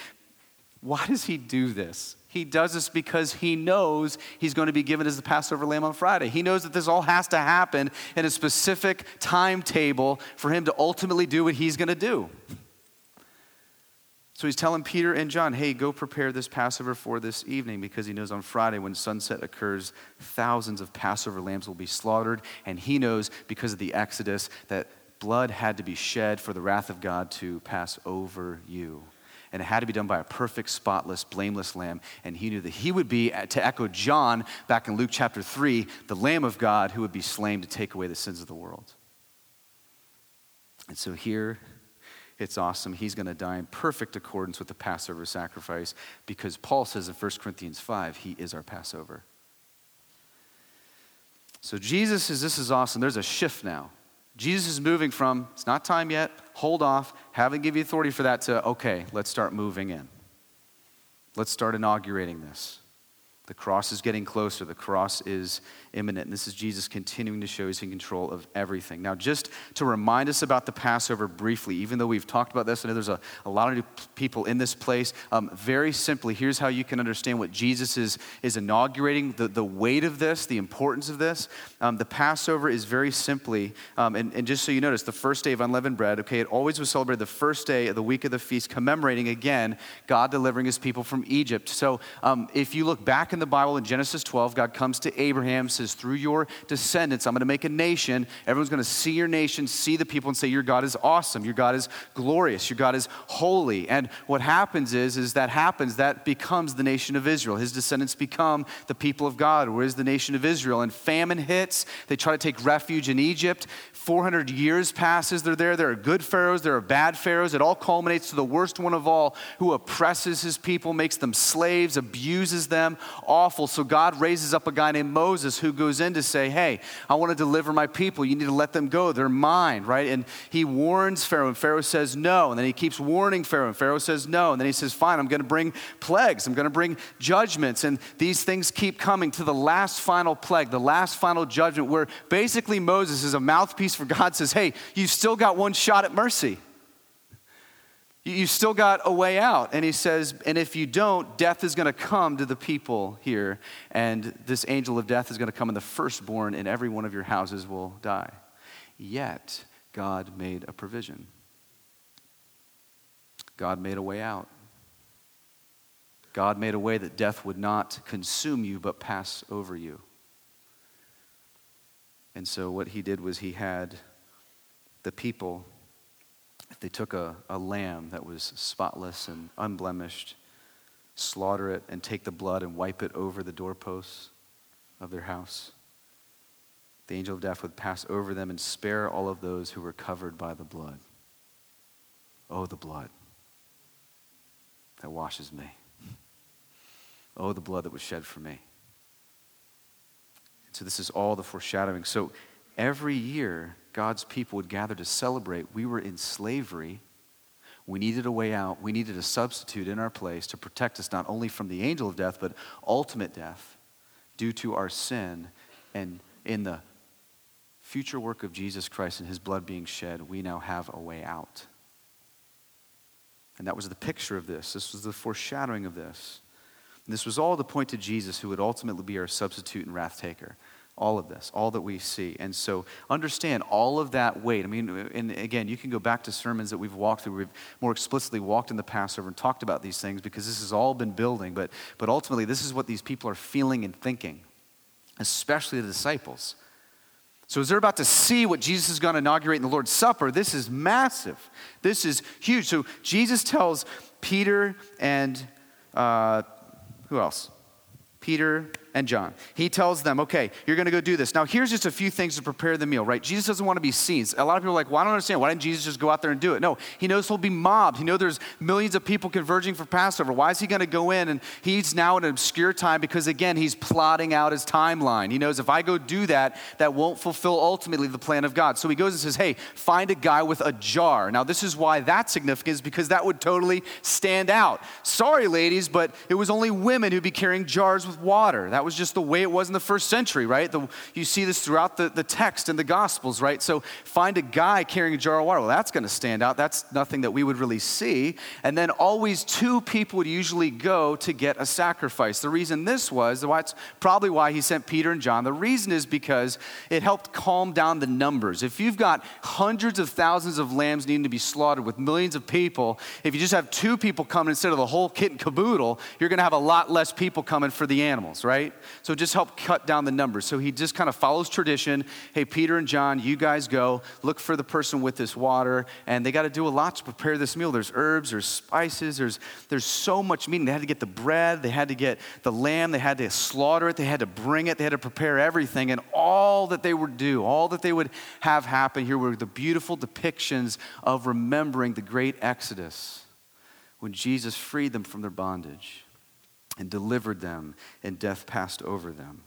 Why does he do this? He does this because he knows he's going to be given as the Passover lamb on Friday. He knows that this all has to happen in a specific timetable for him to ultimately do what he's going to do. So he's telling Peter and John, hey, go prepare this Passover for this evening because he knows on Friday when sunset occurs, thousands of Passover lambs will be slaughtered. And he knows because of the Exodus that blood had to be shed for the wrath of God to pass over you. And it had to be done by a perfect, spotless, blameless lamb. And he knew that he would be, to echo John back in Luke chapter 3, the Lamb of God who would be slain to take away the sins of the world. And so here it's awesome. He's going to die in perfect accordance with the Passover sacrifice because Paul says in 1 Corinthians 5, he is our Passover. So Jesus is, this is awesome. There's a shift now. Jesus is moving from, it's not time yet, hold off, haven't give you authority for that, to, okay, let's start moving in. Let's start inaugurating this. The cross is getting closer. The cross is imminent. And this is Jesus continuing to show he's in control of everything. Now, just to remind us about the Passover briefly, even though we've talked about this, I know there's a, a lot of new people in this place. Um, very simply, here's how you can understand what Jesus is, is inaugurating, the, the weight of this, the importance of this. Um, the Passover is very simply, um, and, and just so you notice, the first day of unleavened bread, okay, it always was celebrated the first day of the week of the feast, commemorating again God delivering his people from Egypt. So um, if you look back in in the Bible in Genesis 12, God comes to Abraham, says, Through your descendants, I'm going to make a nation. Everyone's going to see your nation, see the people, and say, Your God is awesome. Your God is glorious. Your God is holy. And what happens is, is that happens, that becomes the nation of Israel. His descendants become the people of God. Where is the nation of Israel? And famine hits. They try to take refuge in Egypt. 400 years passes. They're there. There are good pharaohs, there are bad pharaohs. It all culminates to the worst one of all who oppresses his people, makes them slaves, abuses them awful. So God raises up a guy named Moses who goes in to say, Hey, I want to deliver my people. You need to let them go. They're mine, right? And he warns Pharaoh, and Pharaoh says no. And then he keeps warning Pharaoh, and Pharaoh says no. And then he says, Fine, I'm going to bring plagues. I'm going to bring judgments. And these things keep coming to the last final plague, the last final judgment, where basically Moses is a mouthpiece God, says, Hey, you've still got one shot at mercy. You still got a way out. And he says, and if you don't, death is going to come to the people here, and this angel of death is going to come, and the firstborn in every one of your houses will die. Yet, God made a provision. God made a way out. God made a way that death would not consume you, but pass over you. And so, what he did was he had the people they took a, a lamb that was spotless and unblemished, slaughter it, and take the blood and wipe it over the doorposts of their house, the angel of death would pass over them and spare all of those who were covered by the blood. Oh, the blood that washes me. Oh, the blood that was shed for me. And so, this is all the foreshadowing. So, every year, God's people would gather to celebrate. We were in slavery. We needed a way out. We needed a substitute in our place to protect us not only from the angel of death, but ultimate death due to our sin. And in the future work of Jesus Christ and his blood being shed, we now have a way out. And that was the picture of this. This was the foreshadowing of this. This was all to point to Jesus, who would ultimately be our substitute and wrath taker all of this, all that we see. And so understand all of that weight. I mean, and again, you can go back to sermons that we've walked through. We've more explicitly walked in the Passover and talked about these things because this has all been building. But, but ultimately, this is what these people are feeling and thinking, especially the disciples. So, as they're about to see what Jesus is going to inaugurate in the Lord's Supper, this is massive. This is huge. So, Jesus tells Peter and uh, who else? Peter and John. He tells them, okay, you're going to go do this. Now, here's just a few things to prepare the meal, right? Jesus doesn't want to be seen. A lot of people are like, well, I don't understand. Why didn't Jesus just go out there and do it? No, he knows he'll be mobbed. He knows there's millions of people converging for Passover. Why is he going to go in? And he's now in an obscure time because, again, he's plotting out his timeline. He knows if I go do that, that won't fulfill ultimately the plan of God. So he goes and says, hey, find a guy with a jar. Now, this is why that's significant, is because that would totally stand out. Sorry, ladies, but it was only women who'd be carrying jars with water. That That was just the way it was in the first century, right? The, you see this throughout the, the text in the Gospels, right? So find a guy carrying a jar of water. Well, that's going to stand out. That's nothing that we would really see. And then always two people would usually go to get a sacrifice. The reason this was, that's probably why he sent Peter and John. The reason is because it helped calm down the numbers. If you've got hundreds of thousands of lambs needing to be slaughtered with millions of people, if you just have two people coming instead of the whole kit and caboodle, you're going to have a lot less people coming for the animals, right? So just help cut down the numbers. So he just kind of follows tradition. Hey, Peter and John, you guys go look for the person with this water, and they got to do a lot to prepare this meal. There's herbs, there's spices, there's there's so much meat. They had to get the bread, they had to get the lamb, they had to slaughter it, they had to bring it, they had to prepare everything, and all that they would do, all that they would have happen here were the beautiful depictions of remembering the great Exodus when Jesus freed them from their bondage and delivered them, and death passed over them.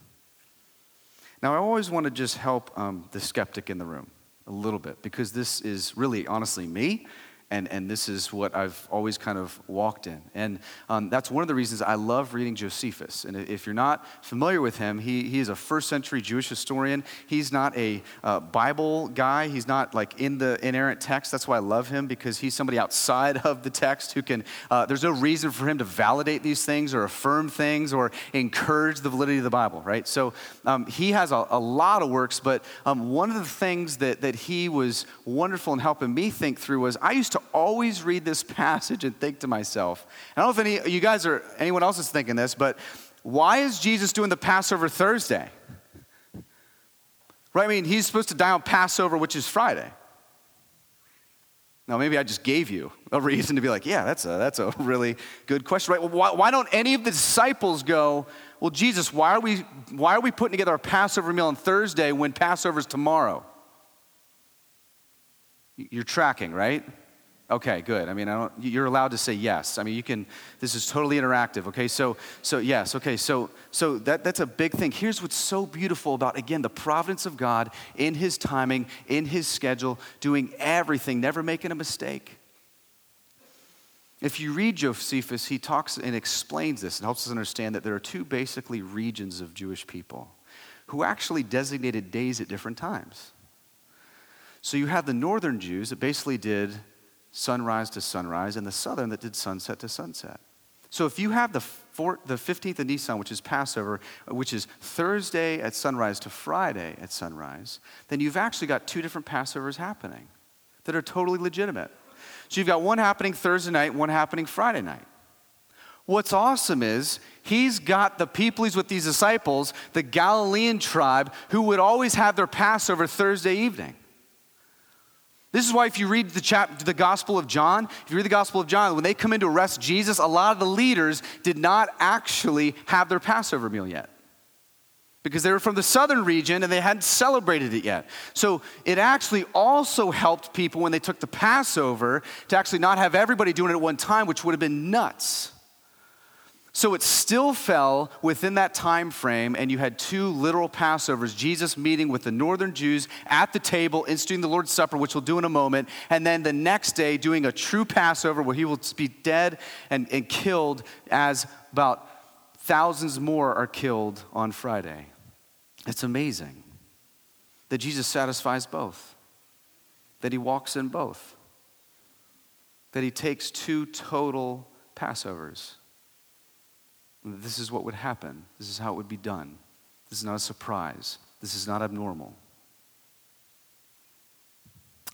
Now, I always want to just help um, the skeptic in the room a little bit because this is really, honestly, me and, and this is what I've always kind of walked in. And um, that's one of the reasons I love reading Josephus. And if you're not familiar with him, he, he is a first century Jewish historian. He's not a uh, Bible guy, he's not like in the inerrant text. That's why I love him because he's somebody outside of the text who can, uh, there's no reason for him to validate these things or affirm things or encourage the validity of the Bible, right? So um, he has a, a, lot of works, but um, one of the things that, that he was wonderful in helping me think through was I used to always read this passage and think to myself, I don't know if any you guys or anyone else is thinking this, but why is Jesus doing the Passover Thursday? Right? I mean, he's supposed to die on Passover, which is Friday. Now, maybe I just gave you a reason to be like, yeah, that's a, that's a really good question, right? Well, why, why don't any of the disciples go, well, Jesus, why are, we, why are we putting together our Passover meal on Thursday when Passover's tomorrow? You're tracking, right? Okay, good. I mean, I don't, you're allowed to say yes. I mean, you can. This is totally interactive. Okay, so so yes. Okay, so so that that's a big thing. Here's what's so beautiful about again the providence of God in His timing, in His schedule, doing everything, never making a mistake. If you read Josephus, he talks and explains this and helps us understand that there are two basically regions of Jewish people who actually designated days at different times. So you have the northern Jews that basically did sunrise to sunrise, and the southern that did sunset to sunset. So if you have the, four, the 15th of Nisan, which is Passover, which is Thursday at sunrise to Friday at sunrise, then you've actually got two different Passovers happening that are totally legitimate. So you've got one happening Thursday night, one happening Friday night. What's awesome is he's got the people he's with these disciples, the Galilean tribe, who would always have their Passover Thursday evening. This is why, if you read the, chap- the Gospel of John, if you read the Gospel of John, when they come in to arrest Jesus, a lot of the leaders did not actually have their Passover meal yet because they were from the southern region and they hadn't celebrated it yet. So it actually also helped people when they took the Passover to actually not have everybody doing it at one time, which would have been nuts. So it still fell within that time frame, and you had two literal Passovers Jesus meeting with the northern Jews at the table, instituting the Lord's Supper, which we'll do in a moment, and then the next day doing a true Passover where he will be dead and, and killed as about thousands more are killed on Friday. It's amazing that Jesus satisfies both, that he walks in both, that he takes two total Passovers this is what would happen. This is how it would be done. This is not a surprise. This is not abnormal.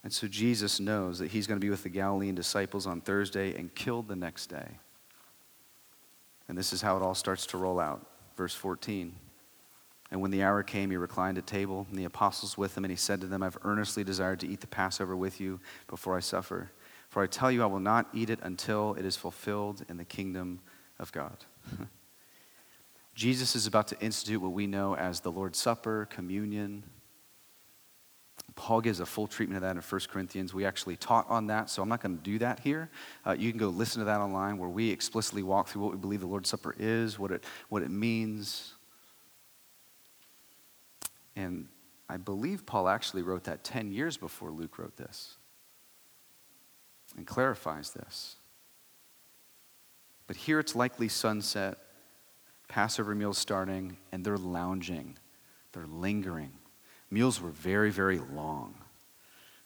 And so Jesus knows that he's going to be with the Galilean disciples on Thursday and killed the next day. And this is how it all starts to roll out. Verse 14. And when the hour came, he reclined at table, and the apostles with him, and he said to them, I've earnestly desired to eat the Passover with you before I suffer. For I tell you, I will not eat it until it is fulfilled in the kingdom of God. Jesus is about to institute what we know as the Lord's Supper, communion. Paul gives a full treatment of that in 1 Corinthians. We actually taught on that, so I'm not going to do that here. Uh, you can go listen to that online where we explicitly walk through what we believe the Lord's Supper is, what it, what it means. And I believe Paul actually wrote that 10 years before Luke wrote this and clarifies this. But here it's likely sunset Passover meal starting, and they're lounging, they're lingering. Meals were very, very long.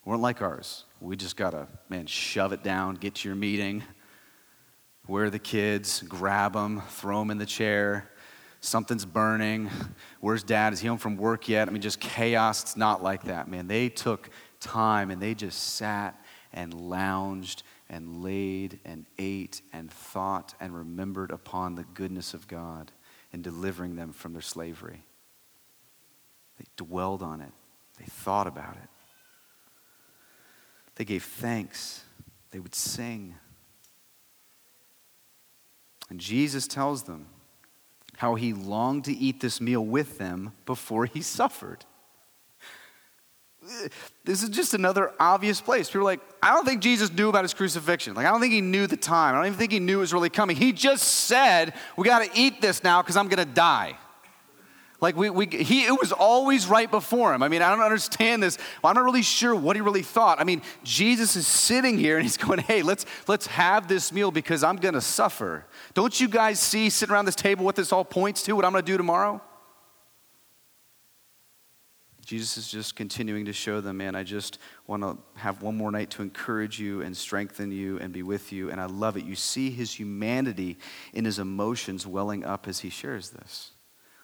weren't like ours. We just gotta, man, shove it down, get to your meeting, where are the kids, grab them, throw them in the chair. Something's burning. Where's dad? Is he home from work yet? I mean, just chaos. It's not like that, man. They took time and they just sat and lounged and laid and ate and thought and remembered upon the goodness of God in delivering them from their slavery. They dwelled on it, they thought about it. They gave thanks, they would sing. And Jesus tells them how he longed to eat this meal with them before he suffered this is just another obvious place. People are like, I don't think Jesus knew about his crucifixion. Like, I don't think he knew the time. I don't even think he knew it was really coming. He just said, We got to eat this now because I'm going to die. Like, we, we, he, it was always right before him. I mean, I don't understand this. Well, I'm not really sure what he really thought. I mean, Jesus is sitting here and he's going, Hey, let's, let's have this meal because I'm going to suffer. Don't you guys see sitting around this table what this all points to, what I'm going to do tomorrow? Jesus is just continuing to show them, man, I just want to have one more night to encourage you and strengthen you and be with you. And I love it. You see his humanity in his emotions welling up as he shares this.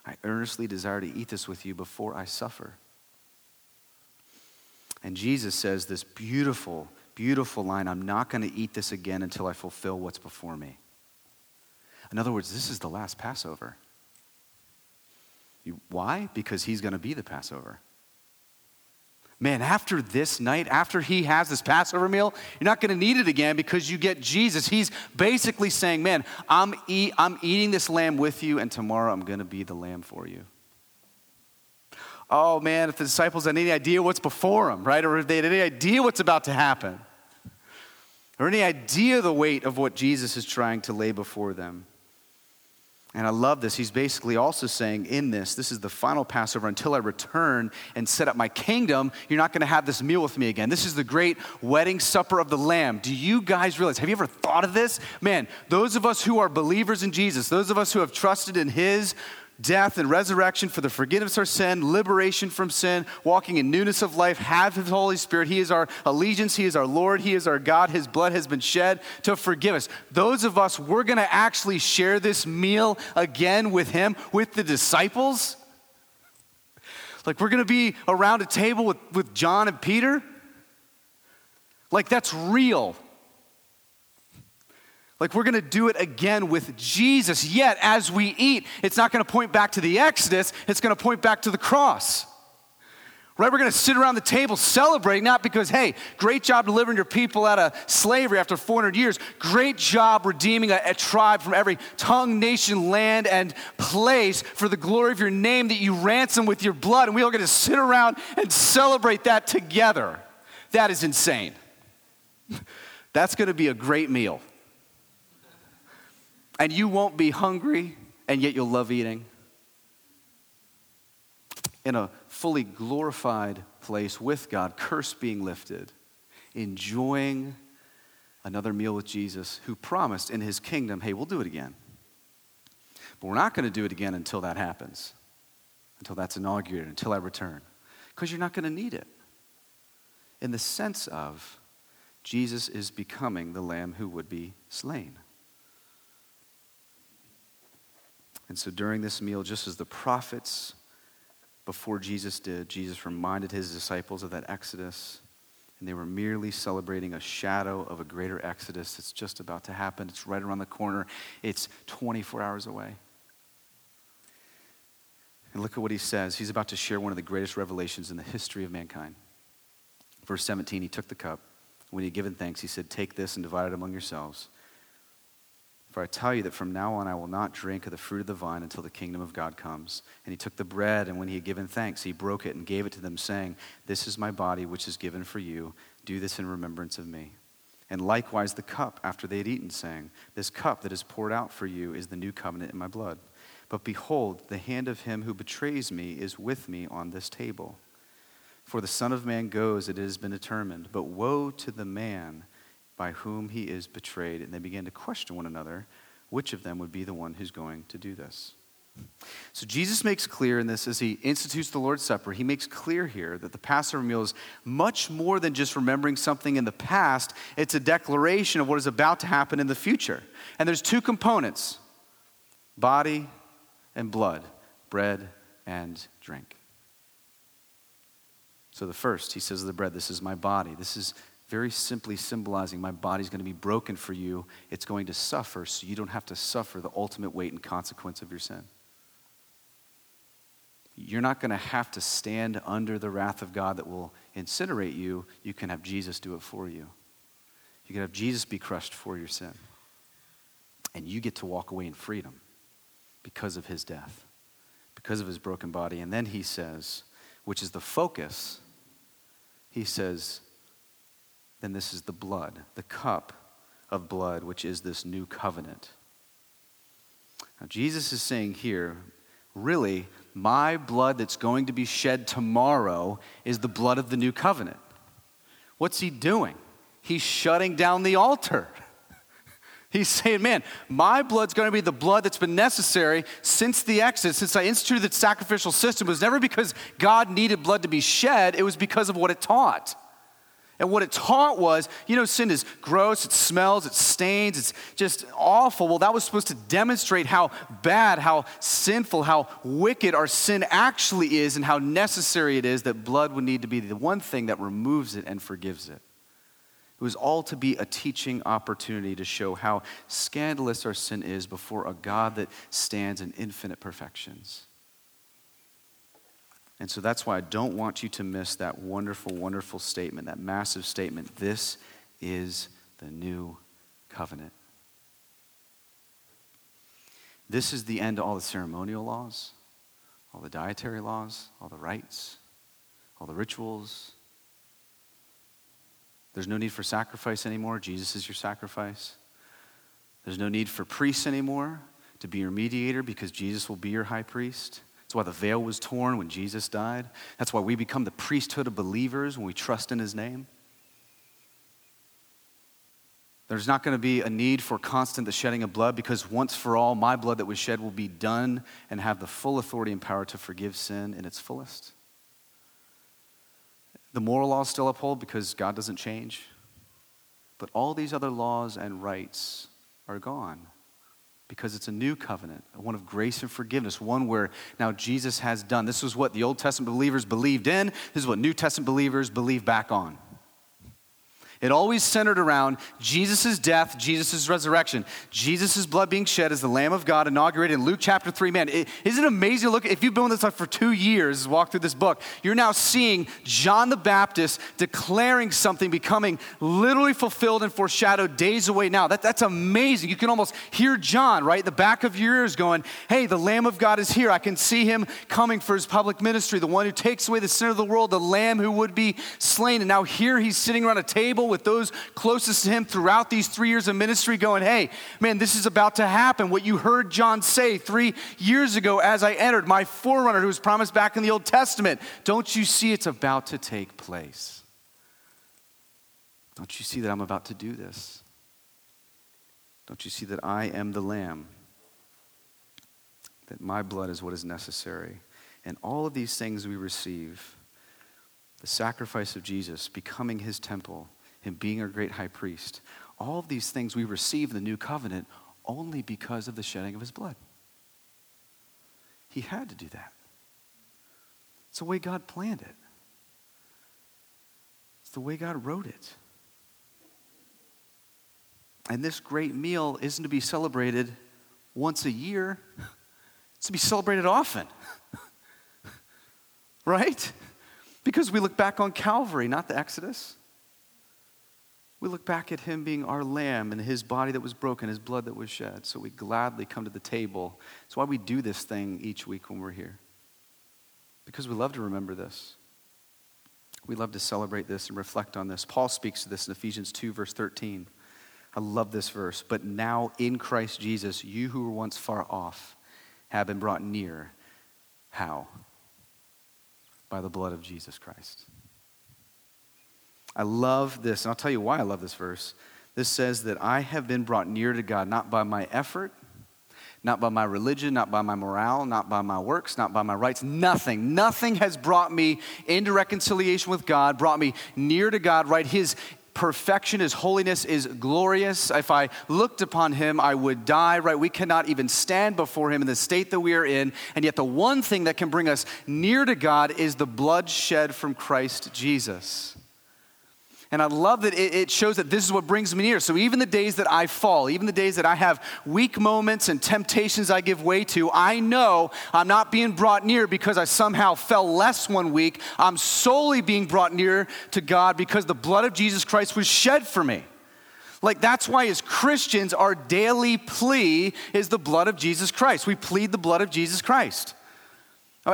I earnestly desire to eat this with you before I suffer. And Jesus says this beautiful, beautiful line I'm not going to eat this again until I fulfill what's before me. In other words, this is the last Passover. Why? Because he's going to be the Passover. Man, after this night, after he has this Passover meal, you're not going to need it again because you get Jesus. He's basically saying, Man, I'm, I'm eating this lamb with you, and tomorrow I'm going to be the lamb for you. Oh, man, if the disciples had any idea what's before them, right? Or if they had any idea what's about to happen, or any idea the weight of what Jesus is trying to lay before them. And I love this. He's basically also saying, in this, this is the final Passover until I return and set up my kingdom. You're not going to have this meal with me again. This is the great wedding supper of the Lamb. Do you guys realize? Have you ever thought of this? Man, those of us who are believers in Jesus, those of us who have trusted in His death and resurrection for the forgiveness of sin, liberation from sin, walking in newness of life, have His Holy Spirit. He is our allegiance, He is our Lord, He is our God. His blood has been shed to forgive us. Those of us, we're going to actually share this meal again with Him, with the disciples. Like we're going to be around a table with, with John and Peter. Like that's real. Like we're going to do it again with Jesus. Yet, as we eat, it's not going to point back to the Exodus, it's going to point back to the cross. Right? We're going to sit around the table celebrating, not because, hey, great job delivering your people out of slavery after 400 years. Great job redeeming a, a tribe from every tongue, nation, land, and place for the glory of your name that you ransom with your blood. And we are going to sit around and celebrate that together. That is insane. That's going to be a great meal and you won't be hungry, and yet you'll love eating. In a fully glorified place with God, curse being lifted, enjoying another meal with Jesus, who promised in his kingdom, hey, we'll do it again. But we're not going to do it again until that happens, until that's inaugurated, until I return, because you're not going to need it. In the sense of Jesus is becoming the lamb who would be slain. And so during this meal, just as the prophets before Jesus did, Jesus reminded his disciples of that Exodus. And they were merely celebrating a shadow of a greater Exodus that's just about to happen. It's right around the corner, it's 24 hours away. And look at what he says. He's about to share one of the greatest revelations in the history of mankind. Verse 17, he took the cup. When he had given thanks, he said, Take this and divide it among yourselves. For I tell you that from now on I will not drink of the fruit of the vine until the kingdom of God comes. And he took the bread, and when he had given thanks, he broke it and gave it to them, saying, This is my body, which is given for you. Do this in remembrance of me. And likewise the cup after they had eaten, saying, This cup that is poured out for you is the new covenant in my blood. But behold, the hand of him who betrays me is with me on this table. For the Son of Man goes, it has been determined. But woe to the man by whom he is betrayed. And they began to question one another which of them would be the one who's going to do this. So Jesus makes clear in this as he institutes the Lord's Supper, he makes clear here that the Passover meal is much more than just remembering something in the past. It's a declaration of what is about to happen in the future. And there's two components body and blood, bread and drink. So the first, he says the bread, this is my body. This is very simply symbolizing my body's going to be broken for you. It's going to suffer so you don't have to suffer the ultimate weight and consequence of your sin. You're not going to have to stand under the wrath of God that will incinerate you. You can have Jesus do it for you. You can have Jesus be crushed for your sin. And you get to walk away in freedom because of his death, because of his broken body. And then he says, which is the focus, he says, then this is the blood, the cup of blood, which is this new covenant. Now, Jesus is saying here, really, my blood that's going to be shed tomorrow is the blood of the new covenant. What's he doing? He's shutting down the altar. He's saying, man, my blood's going to be the blood that's been necessary since the Exodus, since I instituted the sacrificial system. It was never because God needed blood to be shed, it was because of what it taught. And what it taught was, you know, sin is gross, it smells, it stains, it's just awful. Well, that was supposed to demonstrate how bad, how sinful, how wicked our sin actually is, and how necessary it is that blood would need to be the one thing that removes it and forgives it. It was all to be a teaching opportunity to show how scandalous our sin is before a God that stands in infinite perfections. And so that's why I don't want you to miss that wonderful, wonderful statement, that massive statement. This is the new covenant. This is the end to all the ceremonial laws, all the dietary laws, all the rites, all the rituals. There's no need for sacrifice anymore. Jesus is your sacrifice. There's no need for priests anymore to be your mediator because Jesus will be your high priest. That's why the veil was torn when Jesus died. That's why we become the priesthood of believers when we trust in his name. There's not going to be a need for constant the shedding of blood because once for all, my blood that was shed will be done and have the full authority and power to forgive sin in its fullest. The moral laws still uphold because God doesn't change. But all these other laws and rites are gone because it's a new covenant, one of grace and forgiveness, one where now Jesus has done. This is what the Old Testament believers believed in, this is what New Testament believers believe back on. It always centered around Jesus' death, Jesus' resurrection. Jesus' blood being shed as the Lamb of God inaugurated in Luke chapter 3. Man, is isn't it amazing? Look, if you've been with us for two years, walk through this book, you're now seeing John the Baptist declaring something becoming literally fulfilled and foreshadowed days away now. That, that's amazing. You can almost hear John, right? The back of your ears going, Hey, the Lamb of God is here. I can see him coming for his public ministry, the one who takes away the sin of the world, the Lamb who would be slain. And now here he's sitting around a table with those closest to him throughout these three years of ministry, going, Hey, man, this is about to happen. What you heard John say three years ago as I entered, my forerunner who was promised back in the Old Testament. Don't you see it's about to take place? Don't you see that I'm about to do this? Don't you see that I am the Lamb? That my blood is what is necessary. And all of these things we receive the sacrifice of Jesus, becoming his temple, him being our great high priest. All of these things we receive in the new covenant only because of the shedding of his blood. He had to do that. It's the way God planned it, it's the way God wrote it. And this great meal isn't to be celebrated once a year, it's to be celebrated often. right? Because we look back on Calvary, not the Exodus. We look back at him being our lamb and his body that was broken, his blood that was shed. So we gladly come to the table. That's why we do this thing each week when we're here. Because we love to remember this. We love to celebrate this and reflect on this. Paul speaks to this in Ephesians 2, verse 13. I love this verse. But now in Christ Jesus, you who were once far off have been brought near. How? By the blood of Jesus Christ. I love this, and I'll tell you why I love this verse. This says that I have been brought near to God not by my effort, not by my religion, not by my morale, not by my works, not by my rights. Nothing. Nothing has brought me into reconciliation with God, brought me near to God, right? His perfection, His holiness is glorious. If I looked upon Him, I would die, right? We cannot even stand before Him in the state that we are in. And yet, the one thing that can bring us near to God is the blood shed from Christ Jesus. And I love that it, shows that this is what brings me near. So even the days that I fall, even the days that I have weak moments and temptations I give way to, I know I'm not being brought near because I somehow fell less one week. I'm solely being brought near to God because the blood of Jesus Christ was shed for me. Like that's why as Christians, our daily plea is the blood of Jesus Christ. We plead the blood of Jesus Christ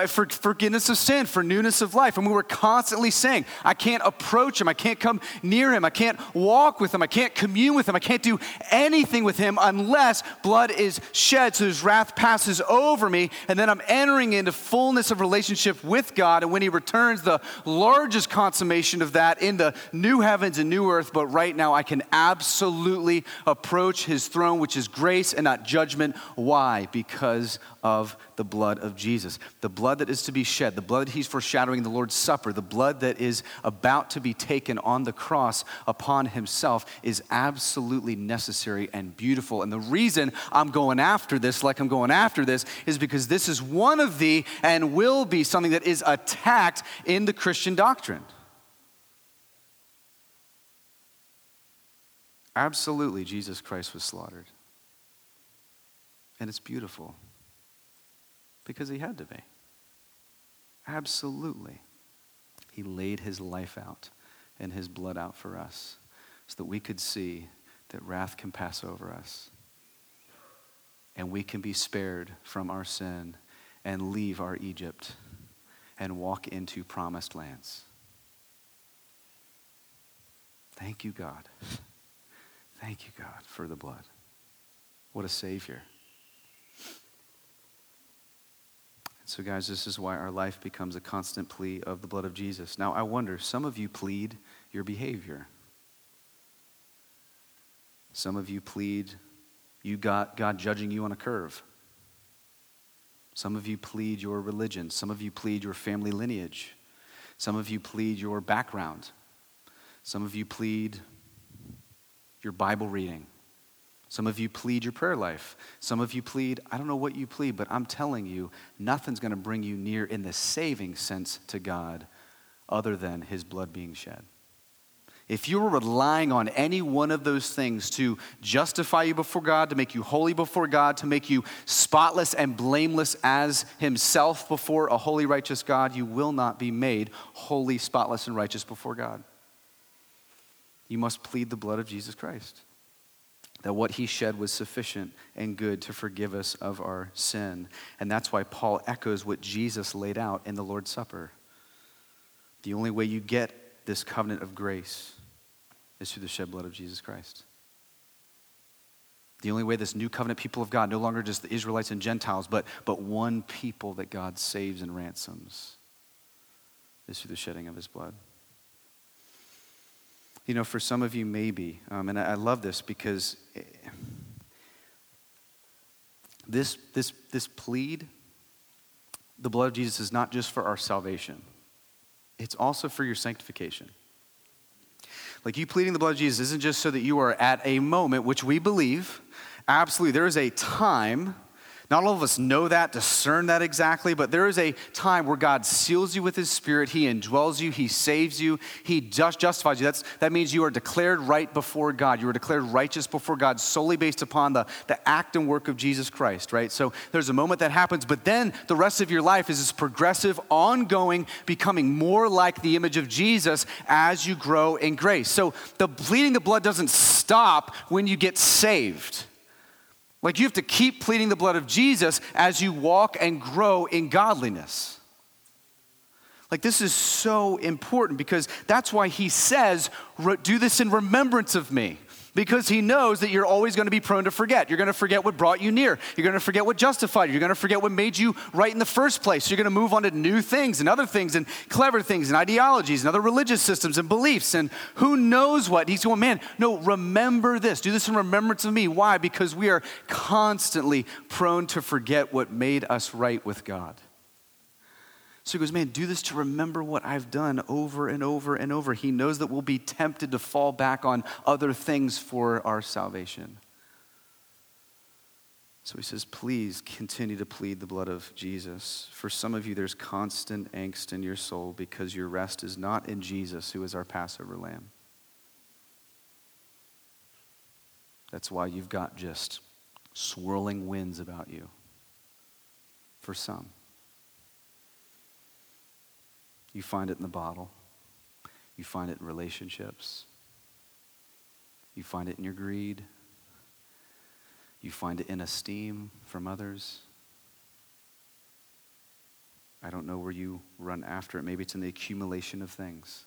for forgiveness of sin, for newness of life. And we were constantly saying, I can't approach him, I can't come near him, I can't walk with him, I can't commune with him, I can't do anything with him unless blood is shed so his wrath passes over me. And then I'm entering into fullness of relationship with God. And when he returns, the largest consummation of that in the new heavens and new earth. But right now, I can absolutely approach his throne, which is grace and not judgment. Why? Because of the blood of Jesus. The blood that is to be shed, the blood he's foreshadowing in the Lord's Supper, the blood that is about to be taken on the cross upon himself is absolutely necessary and beautiful. And the reason I'm going after this, like I'm going after this, is because this is one of the and will be something that is attacked in the Christian doctrine. Absolutely, Jesus Christ was slaughtered. And it's beautiful because he had to be. Absolutely. He laid his life out and his blood out for us so that we could see that wrath can pass over us and we can be spared from our sin and leave our Egypt and walk into promised lands. Thank you, God. Thank you, God, for the blood. What a Savior. So, guys, this is why our life becomes a constant plea of the blood of Jesus. Now, I wonder, some of you plead your behavior. Some of you plead you got God judging you on a curve. Some of you plead your religion. Some of you plead your family lineage. Some of you plead your background. Some of you plead your Bible reading. Some of you plead your prayer life. Some of you plead, I don't know what you plead, but I'm telling you, nothing's going to bring you near in the saving sense to God other than his blood being shed. If you're relying on any one of those things to justify you before God, to make you holy before God, to make you spotless and blameless as Himself before a holy, righteous God, you will not be made holy, spotless, and righteous before God. You must plead the blood of Jesus Christ that what he shed was sufficient and good to forgive us of our sin. And that's why Paul echoes what Jesus laid out in the Lord's Supper. The only way you get this covenant of grace is through the shed blood of Jesus Christ. The only way this new covenant people of God, no longer just the Israelites and Gentiles, but, but one people that God saves and ransoms, is through the shedding of his blood you know, for some of you, maybe. Um, and I, I love this because this, this, this plead, the blood of Jesus, is not just for our salvation, it's also for your sanctification. Like you pleading the blood of Jesus isn't just so that you are at a moment, which we believe, absolutely, there is a time not all of us know that, discern that exactly, but there is a time where God seals you with His Spirit. He indwells you, He saves you, He just justifies you. That's, that means you are declared right before God. You are declared righteous before God solely based upon the, the act and work of Jesus Christ, right? So there's a moment that happens, but then the rest of your life is this progressive, ongoing, becoming more like the image of Jesus as you grow in grace. So the bleeding the blood doesn't stop when you get saved. Like you have to keep pleading the blood of Jesus as you walk and grow in godliness. Like this is so important because that's why he says, do this in remembrance of me. Because he knows that you're always going to be prone to forget. You're going to forget what brought you near. You're going to forget what justified you. You're going to forget what made you right in the first place. You're going to move on to new things and other things and clever things and ideologies and other religious systems and beliefs and who knows what. He's going, man, no, remember this. Do this in remembrance of me. Why? Because we are constantly prone to forget what made us right with God. So he goes, Man, do this to remember what I've done over and over and over. He knows that we'll be tempted to fall back on other things for our salvation. So he says, Please continue to plead the blood of Jesus. For some of you, there's constant angst in your soul because your rest is not in Jesus, who is our Passover lamb. That's why you've got just swirling winds about you. For some. You find it in the bottle. You find it in relationships. You find it in your greed. You find it in esteem from others. I don't know where you run after it. Maybe it's in the accumulation of things.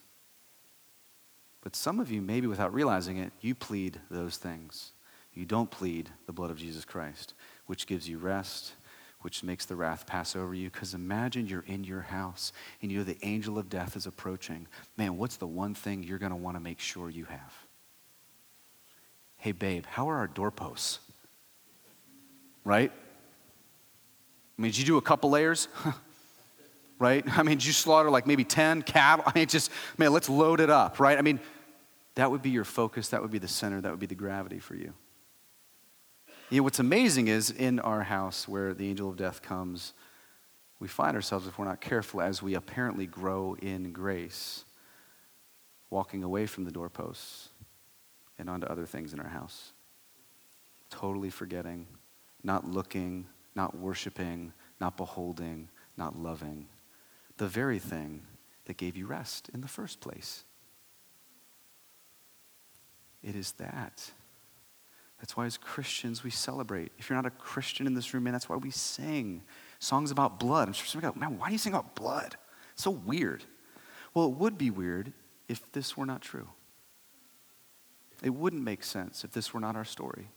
But some of you, maybe without realizing it, you plead those things. You don't plead the blood of Jesus Christ, which gives you rest, which makes the wrath pass over you. Because imagine you're in your house and you know the angel of death is approaching. Man, what's the one thing you're going to want to make sure you have? Hey, babe, how are our doorposts? Right? I mean, did you do a couple layers? right? I mean, did you slaughter like maybe 10 cattle? I mean, just, man, let's load it up, right? I mean, that would be your focus. That would be the center. That would be the gravity for you. You know, what's amazing is in our house where the angel of death comes, we find ourselves, if we're not careful, as we apparently grow in grace, walking away from the doorposts and onto other things in our house. Totally forgetting, not looking, not worshiping, not beholding, not loving the very thing that gave you rest in the first place. It is that. That's why, as Christians, we celebrate. If you're not a Christian in this room, man, that's why we sing songs about blood. I'm sure go, man, why do you sing about blood? It's so weird. Well, it would be weird if this were not true. It wouldn't make sense if this were not our story.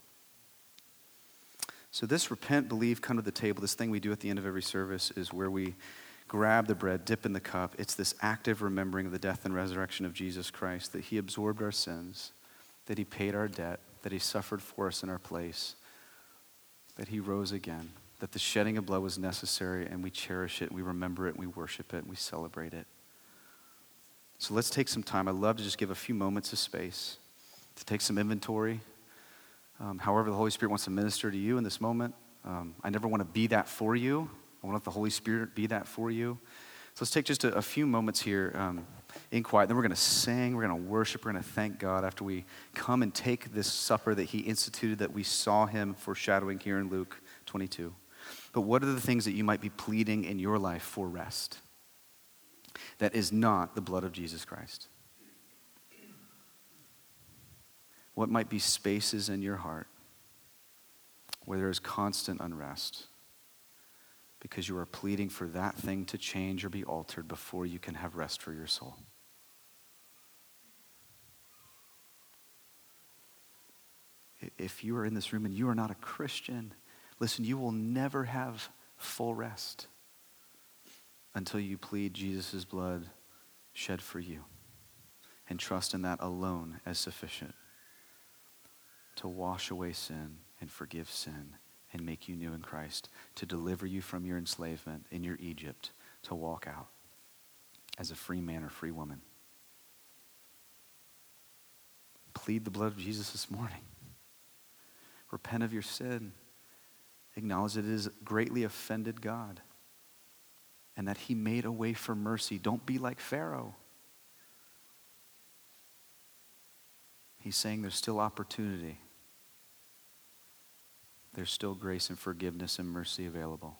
So, this repent, believe, come to the table, this thing we do at the end of every service is where we grab the bread, dip in the cup. It's this active remembering of the death and resurrection of Jesus Christ, that He absorbed our sins, that He paid our debt, that he suffered for us in our place, that he rose again, that the shedding of blood was necessary, and we cherish it, we remember it, we worship it, we celebrate it. So let's take some time. I'd love to just give a few moments of space to take some inventory. Um, however, the Holy Spirit wants to minister to you in this moment. Um, I never want to be that for you. I want to let the Holy Spirit be that for you. So let's take just a, a few moments here. Um, in quiet. Then we're going to sing, we're going to worship, we're going to thank God after we come and take this supper that He instituted that we saw Him foreshadowing here in Luke 22. But what are the things that you might be pleading in your life for rest that is not the blood of Jesus Christ? What might be spaces in your heart where there is constant unrest? Because you are pleading for that thing to change or be altered before you can have rest for your soul. If you are in this room and you are not a Christian, listen, you will never have full rest until you plead Jesus' blood shed for you and trust in that alone as sufficient to wash away sin and forgive sin and make you new in Christ, to deliver you from your enslavement in your Egypt, to walk out as a free man or free woman. Plead the blood of Jesus this morning. Repent of your sin. Acknowledge that it has greatly offended God and that he made a way for mercy. Don't be like Pharaoh. He's saying there's still opportunity there's still grace and forgiveness and mercy available.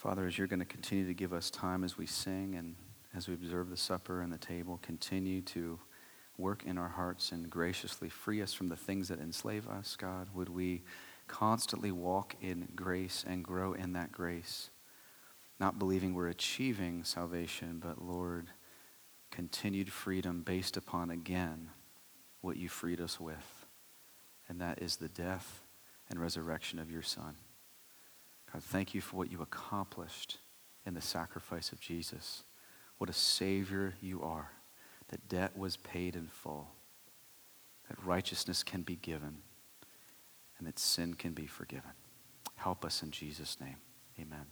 Father, as you're going to continue to give us time as we sing and as we observe the supper and the table, continue to work in our hearts and graciously free us from the things that enslave us, God. Would we constantly walk in grace and grow in that grace, not believing we're achieving salvation, but Lord, continued freedom based upon, again, what you freed us with, and that is the death and resurrection of your Son. God, thank you for what you accomplished in the sacrifice of Jesus. What a Savior you are. That debt was paid in full, that righteousness can be given, and that sin can be forgiven. Help us in Jesus' name. Amen.